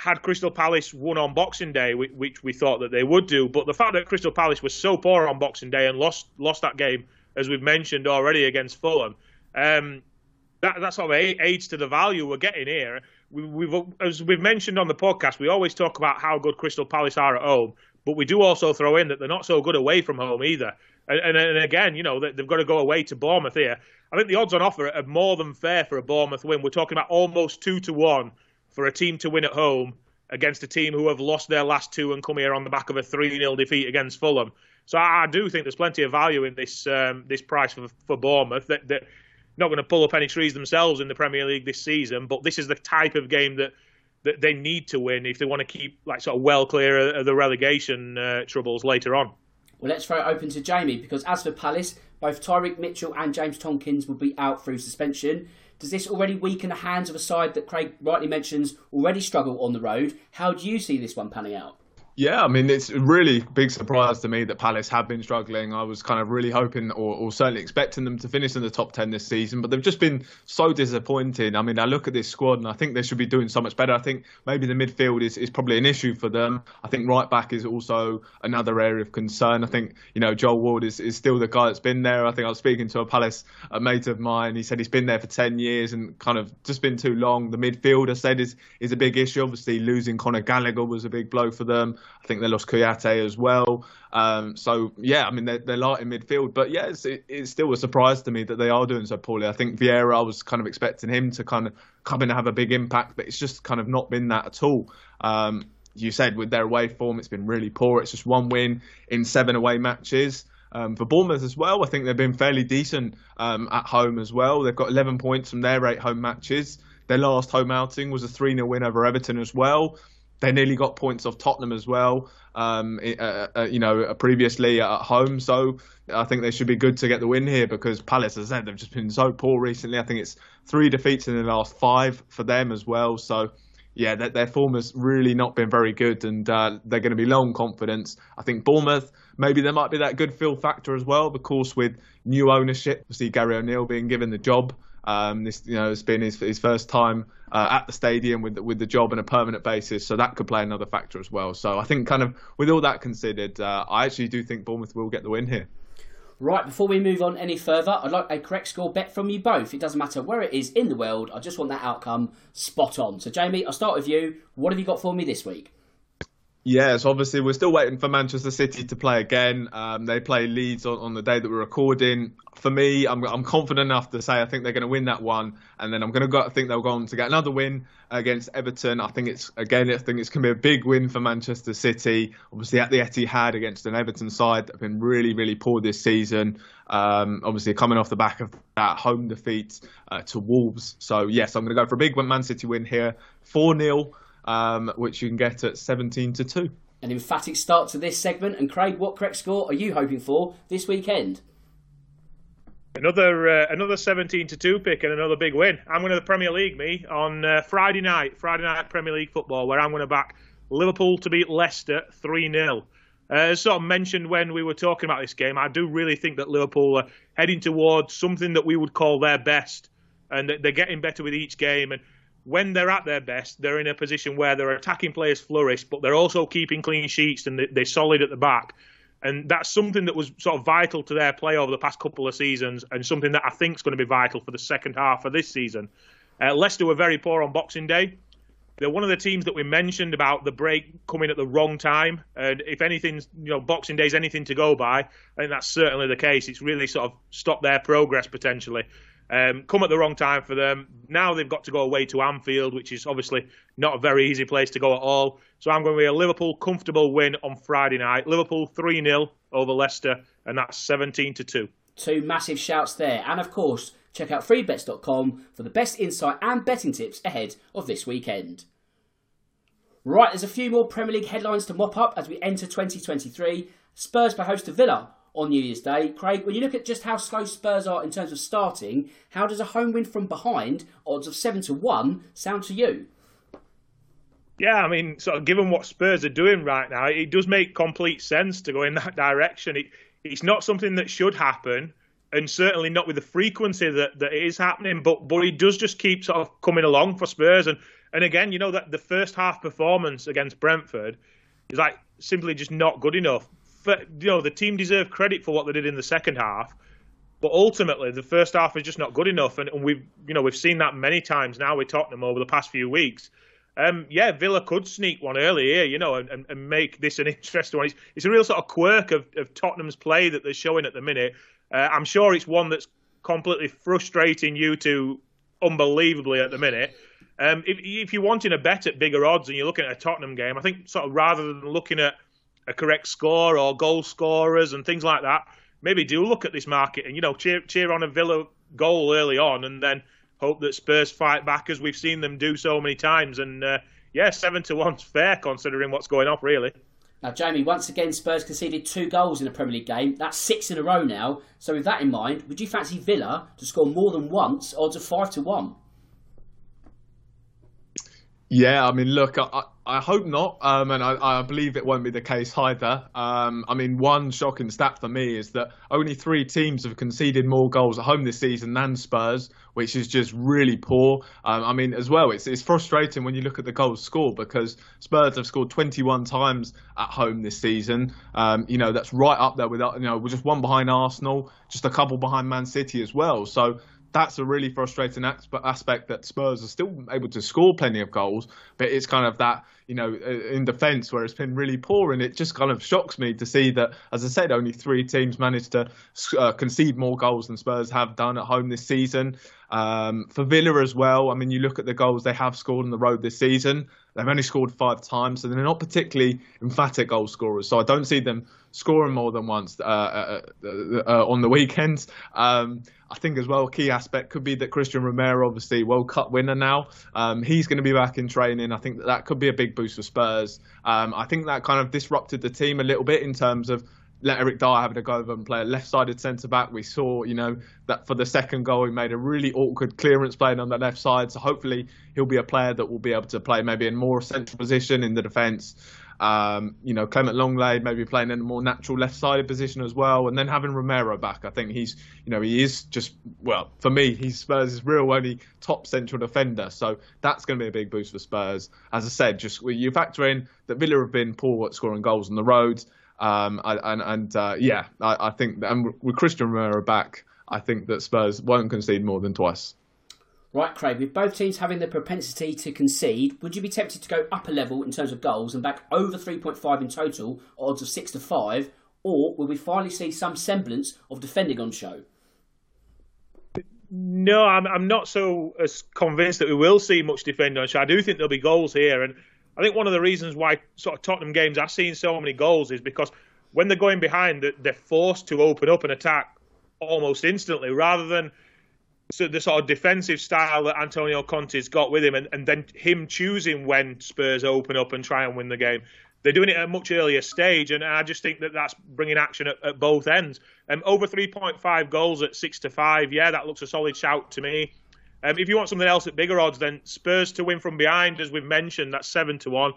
had Crystal Palace won on Boxing Day, which we thought that they would do, but the fact that Crystal Palace was so poor on Boxing Day and lost lost that game, as we've mentioned already against Fulham, um, that that sort of aids to the value we're getting here. We, have as we've mentioned on the podcast, we always talk about how good Crystal Palace are at home, but we do also throw in that they're not so good away from home either. And, and, and again, you know, they've got to go away to Bournemouth here. I think the odds on offer are more than fair for a Bournemouth win. We're talking about almost two to one for a team to win at home against a team who have lost their last two and come here on the back of a 3 0 defeat against Fulham. So I, do think there's plenty of value in this um, this price for, for Bournemouth. That, that not going to pull up any trees themselves in the Premier League this season, but this is the type of game that that they need to win if they want to keep like sort of well clear of the relegation uh, troubles later on. Well, let's throw it open to Jamie because as for Palace, both Tyrick Mitchell and James Tomkins will be out through suspension. Does this already weaken the hands of a side that Craig rightly mentions already struggle on the road? How do you see this one panning out? Yeah, I mean, it's a really big surprise to me that Palace have been struggling. I was kind of really hoping or, or, certainly expecting them to finish in the top 10 this season, but they've just been so disappointing. I mean, I look at this squad and I think they should be doing so much better. I think maybe the midfield is, is probably an issue for them. I think right back is also another area of concern. I think, you know, Joel Ward is, is still the guy that's been there. I think I was speaking to a Palace a mate of mine. He said he's been there for 10 years and kind of just been too long. The midfield, I said, is, is a big issue. Obviously, losing Conor Gallagher was a big blow for them. I think they lost Kouyaté as well. Um, so yeah, I mean they're, they're light in midfield, but yeah, it's, it, it's still a surprise to me that they are doing so poorly. I think Vieira, I was kind of expecting him to kind of come in and have a big impact, but it's just kind of not been that at all. Um, you said with their away form, it's been really poor. It's just one win in seven away matches. Um, for Bournemouth as well, I think they've been fairly decent um, at home as well. They've got 11 points from their eight home matches. Their last home outing was a 3 0 win over Everton as well. They nearly got points off Tottenham as well, um, uh, uh, you know, uh, previously at home. So I think they should be good to get the win here because Palace, as I said, they've just been so poor recently. I think it's three defeats in the last five for them as well. So yeah, their, their form has really not been very good, and uh, they're going to be low on confidence. I think Bournemouth, maybe there might be that good feel factor as well, of course, with new ownership. See Gary O'Neill being given the job. Um, this, you know, it's been his, his first time uh, at the stadium with with the job on a permanent basis, so that could play another factor as well. So I think, kind of, with all that considered, uh, I actually do think Bournemouth will get the win here. Right, before we move on any further, I'd like a correct score bet from you both. It doesn't matter where it is in the world, I just want that outcome spot on. So, Jamie, I'll start with you. What have you got for me this week? Yes, obviously we're still waiting for Manchester City to play again. Um, they play Leeds on, on the day that we're recording. For me, I'm, I'm confident enough to say I think they're going to win that one, and then I'm going to go, I think they'll go on to get another win against Everton. I think it's again, I think it's going to be a big win for Manchester City. Obviously at the Etihad against an Everton side that have been really, really poor this season. Um, obviously coming off the back of that home defeat uh, to Wolves. So yes, I'm going to go for a big Man City win here, four 0 um, which you can get at 17 to 2. An emphatic start to this segment. And Craig, what correct score are you hoping for this weekend? Another uh, another 17 to 2 pick and another big win. I'm going to the Premier League, me, on uh, Friday night, Friday night Premier League football, where I'm going to back Liverpool to beat Leicester 3 0. Uh, as sort of mentioned when we were talking about this game, I do really think that Liverpool are heading towards something that we would call their best, and they're getting better with each game. And when they're at their best, they're in a position where their attacking players flourish, but they're also keeping clean sheets and they're solid at the back. And that's something that was sort of vital to their play over the past couple of seasons, and something that I think is going to be vital for the second half of this season. Uh, Leicester were very poor on Boxing Day. They're one of the teams that we mentioned about the break coming at the wrong time. And if anything, you know, Boxing Day is anything to go by, I think that's certainly the case. It's really sort of stopped their progress potentially. Um, come at the wrong time for them. Now they've got to go away to Anfield, which is obviously not a very easy place to go at all. So I'm going to be a Liverpool comfortable win on Friday night. Liverpool 3 0 over Leicester, and that's 17 to 2. Two massive shouts there. And of course, check out freebets.com for the best insight and betting tips ahead of this weekend. Right, there's a few more Premier League headlines to mop up as we enter 2023. Spurs play host to Villa on New Year's Day. Craig, when you look at just how slow Spurs are in terms of starting, how does a home win from behind, odds of 7 to 1, sound to you? Yeah, I mean, sort of given what Spurs are doing right now, it does make complete sense to go in that direction. It, it's not something that should happen, and certainly not with the frequency that, that it is happening, but but it does just keep sort of coming along for Spurs. And, and again, you know, that the first half performance against Brentford is like simply just not good enough you know the team deserve credit for what they did in the second half, but ultimately the first half is just not good enough, and, and we've you know we've seen that many times now with Tottenham over the past few weeks. Um, yeah, Villa could sneak one early here, you know, and, and make this an interesting one. It's, it's, a real sort of quirk of, of Tottenham's play that they're showing at the minute. Uh, I'm sure it's one that's completely frustrating you to unbelievably at the minute. Um, if, if, you're wanting a bet at bigger odds and you're looking at a Tottenham game, I think sort of rather than looking at a correct score or goal scorers and things like that, maybe do look at this market and you know cheer cheer on a Villa goal early on and then hope that Spurs fight back as we've seen them do so many times. And uh, yeah, seven to one's fair considering what's going on, really. Now, Jamie, once again, Spurs conceded two goals in a Premier League game. That's six in a row now. So, with that in mind, would you fancy Villa to score more than once? Odds of five to one. Yeah, I mean, look, I, I hope not, um, and I, I, believe it won't be the case either. Um, I mean, one shocking stat for me is that only three teams have conceded more goals at home this season than Spurs, which is just really poor. Um, I mean, as well, it's, it's frustrating when you look at the goals scored because Spurs have scored 21 times at home this season. Um, you know, that's right up there with, you know, we're just one behind Arsenal, just a couple behind Man City as well. So that's a really frustrating aspect that Spurs are still able to score plenty of goals, but it's kind of that, you know, in defence where it's been really poor. And it just kind of shocks me to see that, as I said, only three teams managed to uh, concede more goals than Spurs have done at home this season. Um, for Villa as well, I mean, you look at the goals they have scored on the road this season, they've only scored five times, so they're not particularly emphatic goal scorers. So I don't see them scoring more than once uh, uh, uh, uh on the weekends. Um, I think as well, a key aspect could be that Cristian Romero, obviously World Cup winner now, um, he's going to be back in training. I think that that could be a big boost for Spurs. Um, I think that kind of disrupted the team a little bit in terms of let Eric Dier have a go over and play a left-sided centre back. We saw, you know, that for the second goal he made a really awkward clearance playing on the left side. So hopefully he'll be a player that will be able to play maybe in more central position in the defence. Um, you know, Clement Lenglet maybe playing in a more natural left-sided position as well, and then having Romero back. I think he's, you know, he is just well for me. He's Spurs' real only top central defender, so that's going to be a big boost for Spurs. As I said, just you factor in that Villa have been poor at scoring goals on the road, um, and, and uh, yeah, I, I think and with Cristian Romero back, I think that Spurs won't concede more than twice. Right, Craig, with both teams having the propensity to concede, would you be tempted to go up a level in terms of goals and back over 3.5 in total, odds of 6 to 5, or will we finally see some semblance of defending on show? No, I'm, I'm not so as convinced that we will see much defending on show. I do think there'll be goals here, and I think one of the reasons why sort of Tottenham games are seeing so many goals is because when they're going behind, they're forced to open up and attack almost instantly, rather than the sort of defensive style that Antonio Conte's got with him, and, and then him choosing when Spurs open up and try and win the game. They're doing it at a much earlier stage, and I just think that that's bringing action at, at both ends. Um, over 3.5 goals at six to five, yeah, that looks a solid shout to me. Um, if you want something else at bigger odds, then Spurs to win from behind, as we've mentioned, that's seven to one.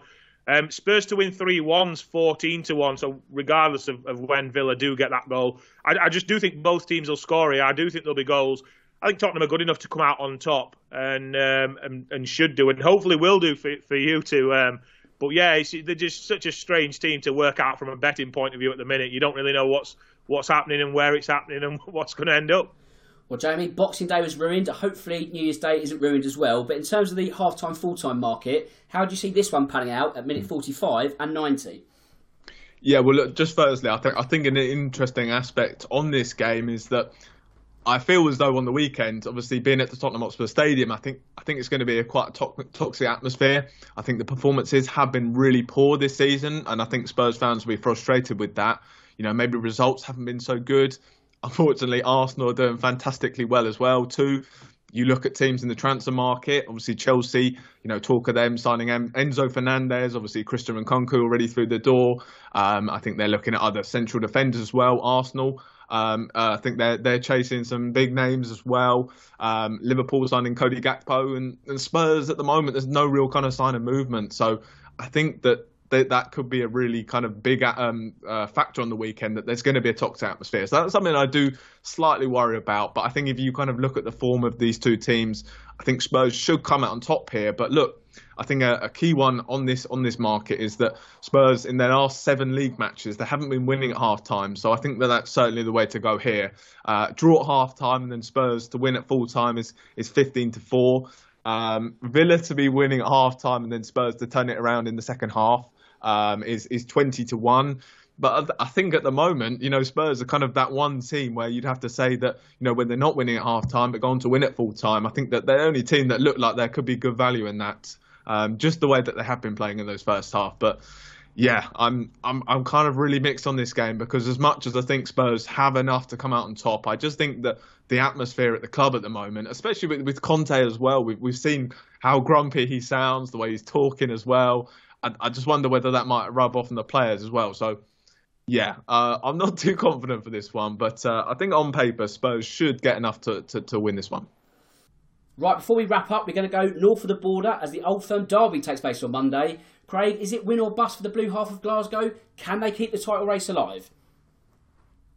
Um, Spurs to win three ones, fourteen to one. So regardless of, of when Villa do get that goal, I, I, just do think both teams will score here. I do think there'll be goals. I think Tottenham are good enough to come out on top and um, and, and, should do, and hopefully will do for for you too. Um, but yeah, they're just such a strange team to work out from a betting point of view at the minute. You don't really know what's what's happening and where it's happening and what's going to end up. Well, Jamie, Boxing Day was ruined. Hopefully, New Year's Day isn't ruined as well. But in terms of the half-time, full-time market, how do you see this one panning out at minute forty-five and ninety? Yeah, well, look, just firstly, I think I think an interesting aspect on this game is that I feel as though on the weekend, obviously being at the Tottenham Hotspur Stadium, I think I think it's going to be a quite to- toxic atmosphere. I think the performances have been really poor this season, and I think Spurs fans will be frustrated with that. You know, maybe results haven't been so good. Unfortunately, Arsenal are doing fantastically well as well too. You look at teams in the transfer market. Obviously, Chelsea. You know, talk of them signing Enzo Fernandez. Obviously, Christian Nkunku already through the door. Um, I think they're looking at other central defenders as well. Arsenal. Um, uh, I think they're they're chasing some big names as well. Um, Liverpool signing Cody Gakpo and, and Spurs at the moment. There's no real kind of sign of movement. So I think that that, that could be a really kind of big um, uh, factor on the weekend that there's going to be a toxic atmosphere. So that's something I do slightly worry about. But I think if you kind of look at the form of these two teams, I think Spurs should come out on top here. But look, I think a, a, key one on this on this market is that Spurs in their last seven league matches they haven't been winning at half time. So I think that that's certainly the way to go here. Uh, draw at half time and then Spurs to win at full time is is 15 to four. Um, Villa to be winning at half time and then Spurs to turn it around in the second half um, is is twenty to one. But I think at the moment, you know, Spurs are kind of that one team where you'd have to say that, you know, when they're not winning at half time but going to win at full time, I think that they're the only team that look like there could be good value in that. Um, just the way that they have been playing in those first half. But yeah, I'm I'm I'm kind of really mixed on this game because as much as I think Spurs have enough to come out on top, I just think that the atmosphere at the club at the moment, especially with, with Conte as well, we've we've seen how grumpy he sounds, the way he's talking as well. I, I just wonder whether that might rub off on the players as well. So, yeah, uh, I'm not too confident for this one, but uh, I think on paper Spurs should get enough to, to, to win this one. Right, before we wrap up, we're going to go north of the border as the Old Firm Derby takes place on Monday. Craig, is it win or bust for the blue half of Glasgow? Can they keep the title race alive?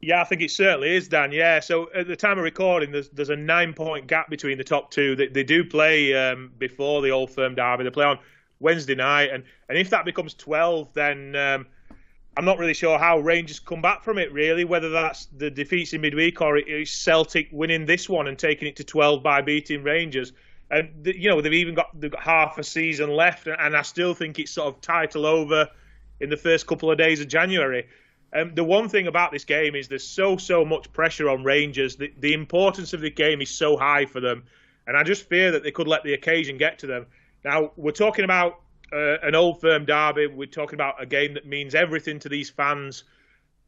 Yeah, I think it certainly is, Dan. Yeah, so at the time of recording, there's there's a nine point gap between the top two. They, they do play um, before the Old Firm derby. They play on Wednesday night, and, and if that becomes twelve, then um, I'm not really sure how Rangers come back from it. Really, whether that's the defeats in midweek or it's Celtic winning this one and taking it to twelve by beating Rangers. And you know they've even got they've got half a season left, and I still think it's sort of title over in the first couple of days of January. Um, the one thing about this game is there's so so much pressure on Rangers. The, the importance of the game is so high for them, and I just fear that they could let the occasion get to them. Now we're talking about uh, an old firm derby. We're talking about a game that means everything to these fans.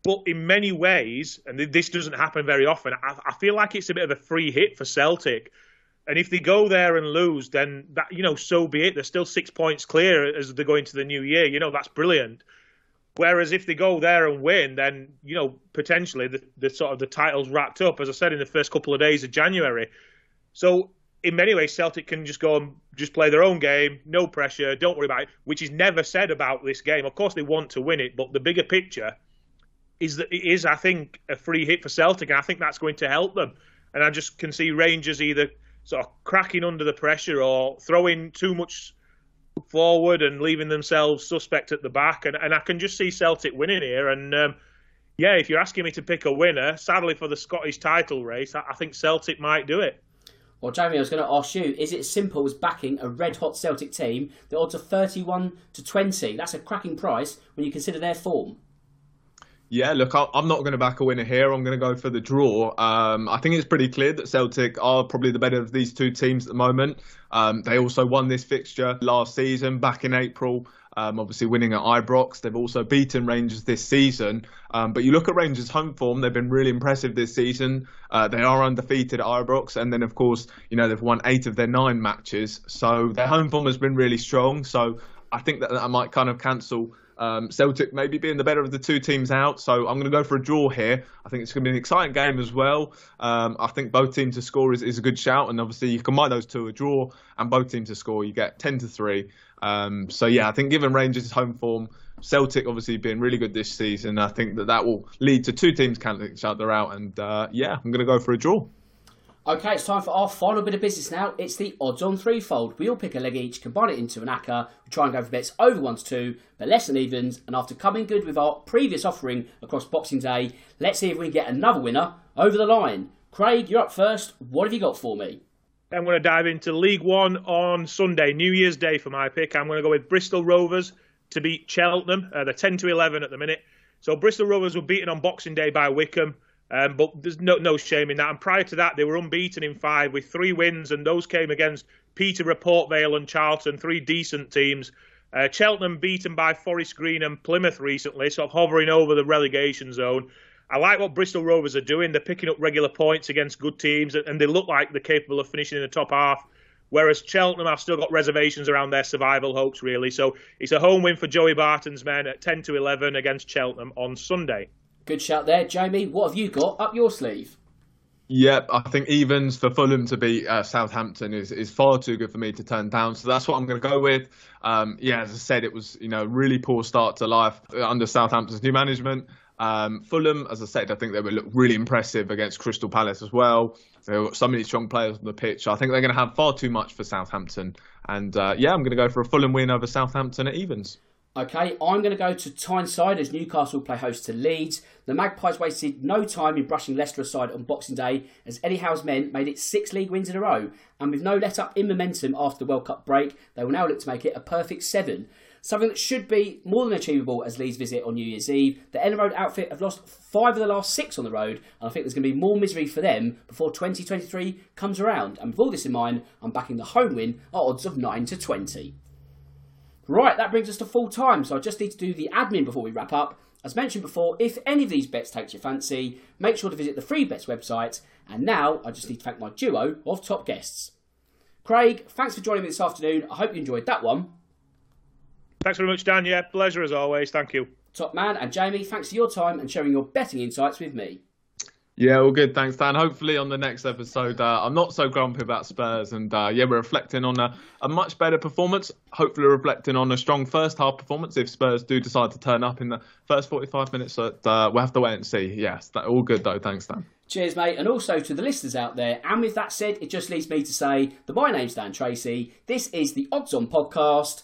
But in many ways, and this doesn't happen very often, I, I feel like it's a bit of a free hit for Celtic. And if they go there and lose, then that you know, so be it. They're still six points clear as they go into the new year. You know, that's brilliant. Whereas if they go there and win, then you know potentially the, the sort of the title's wrapped up, as I said in the first couple of days of January. So in many ways, Celtic can just go and just play their own game, no pressure, don't worry about it, which is never said about this game. Of course, they want to win it, but the bigger picture is that it is, I think, a free hit for Celtic, and I think that's going to help them. And I just can see Rangers either sort of cracking under the pressure or throwing too much forward and leaving themselves suspect at the back. And, and I can just see Celtic winning here. And um, yeah, if you're asking me to pick a winner, sadly for the Scottish title race, I, I think Celtic might do it. Well, Jamie, I was going to ask you: Is it simple as backing a red-hot Celtic team? The odds are thirty-one to twenty. That's a cracking price when you consider their form. Yeah, look, I'm not going to back a winner here. I'm going to go for the draw. Um, I think it's pretty clear that Celtic are probably the better of these two teams at the moment. Um, they also won this fixture last season, back in April. Um, obviously, winning at Ibrox. They've also beaten Rangers this season. Um, but you look at Rangers' home form; they've been really impressive this season. Uh, they are undefeated at Ibrox, and then of course, you know they've won eight of their nine matches. So their home form has been really strong. So I think that that might kind of cancel um, Celtic maybe being the better of the two teams out, so I'm going to go for a draw here. I think it's going to be an exciting game as well. Um, I think both teams to score is, is a good shout, and obviously you combine those two, a draw and both teams to score, you get 10 to 3. Um, so yeah, I think given Rangers' home form, Celtic obviously being really good this season, I think that that will lead to two teams cancelling each other out, and uh, yeah, I'm going to go for a draw. Okay, it's time for our final bit of business now. It's the odds on threefold. We all pick a leg each, combine it into an ACCA. We try and go for bets over one to two, but less than evens. And after coming good with our previous offering across Boxing Day, let's see if we can get another winner over the line. Craig, you're up first. What have you got for me? I'm going to dive into League One on Sunday, New Year's Day for my pick. I'm going to go with Bristol Rovers to beat Cheltenham. Uh, they're 10 to 11 at the minute. So Bristol Rovers were beaten on Boxing Day by Wycombe, Um, but there's no no shame in that. And prior to that, they were unbeaten in five with three wins, and those came against Peterborough, Port Vale, and Charlton, three decent teams. Uh, Cheltenham beaten by Forest Green and Plymouth recently, sort of hovering over the relegation zone. I like what Bristol Rovers are doing. They're picking up regular points against good teams, and they look like they're capable of finishing in the top half. Whereas Cheltenham, I've still got reservations around their survival hopes, really. So it's a home win for Joey Barton's men at 10 to 11 against Cheltenham on Sunday. Good shout there. Jamie, what have you got up your sleeve? Yep, I think evens for Fulham to beat uh, Southampton is, is far too good for me to turn down. So that's what I'm going to go with. Um, yeah, as I said, it was you know really poor start to life under Southampton's new management. Um, Fulham, as I said, I think they would look really impressive against Crystal Palace as well. They've got so many strong players on the pitch. I think they're going to have far too much for Southampton. And uh, yeah, I'm going to go for a Fulham win over Southampton at evens. Okay, I'm going to go to Tyneside as Newcastle play host to Leeds. The Magpies wasted no time in brushing Leicester aside on Boxing Day as Eddie Howe's men made it six league wins in a row. And with no let up in momentum after the World Cup break, they will now look to make it a perfect seven. Something that should be more than achievable as Leeds visit on New Year's Eve. The Elland Road outfit have lost five of the last six on the road, and I think there's going to be more misery for them before 2023 comes around. And with all this in mind, I'm backing the home win at odds of 9 to 20. Right, that brings us to full time, so I just need to do the admin before we wrap up. As mentioned before, if any of these bets takes your fancy, make sure to visit the free bets website. And now I just need to thank my duo of top guests. Craig, thanks for joining me this afternoon. I hope you enjoyed that one. Thanks very much, Dan. Yeah, pleasure as always. Thank you. Top man. And Jamie, thanks for your time and sharing your betting insights with me. Yeah, all good. Thanks, Dan. Hopefully, on the next episode, uh, I'm not so grumpy about Spurs, and uh, yeah, we're reflecting on a, a, much better performance. Hopefully, reflecting on a strong first half performance if Spurs do decide to turn up in the first 45 minutes. So uh, we'll have to wait and see. Yes, that, all good though. Thanks, Dan. Cheers, mate. And also to the listeners out there. And with that said, it just leaves me to say that my name's Dan Tracey. This is the Odds On podcast.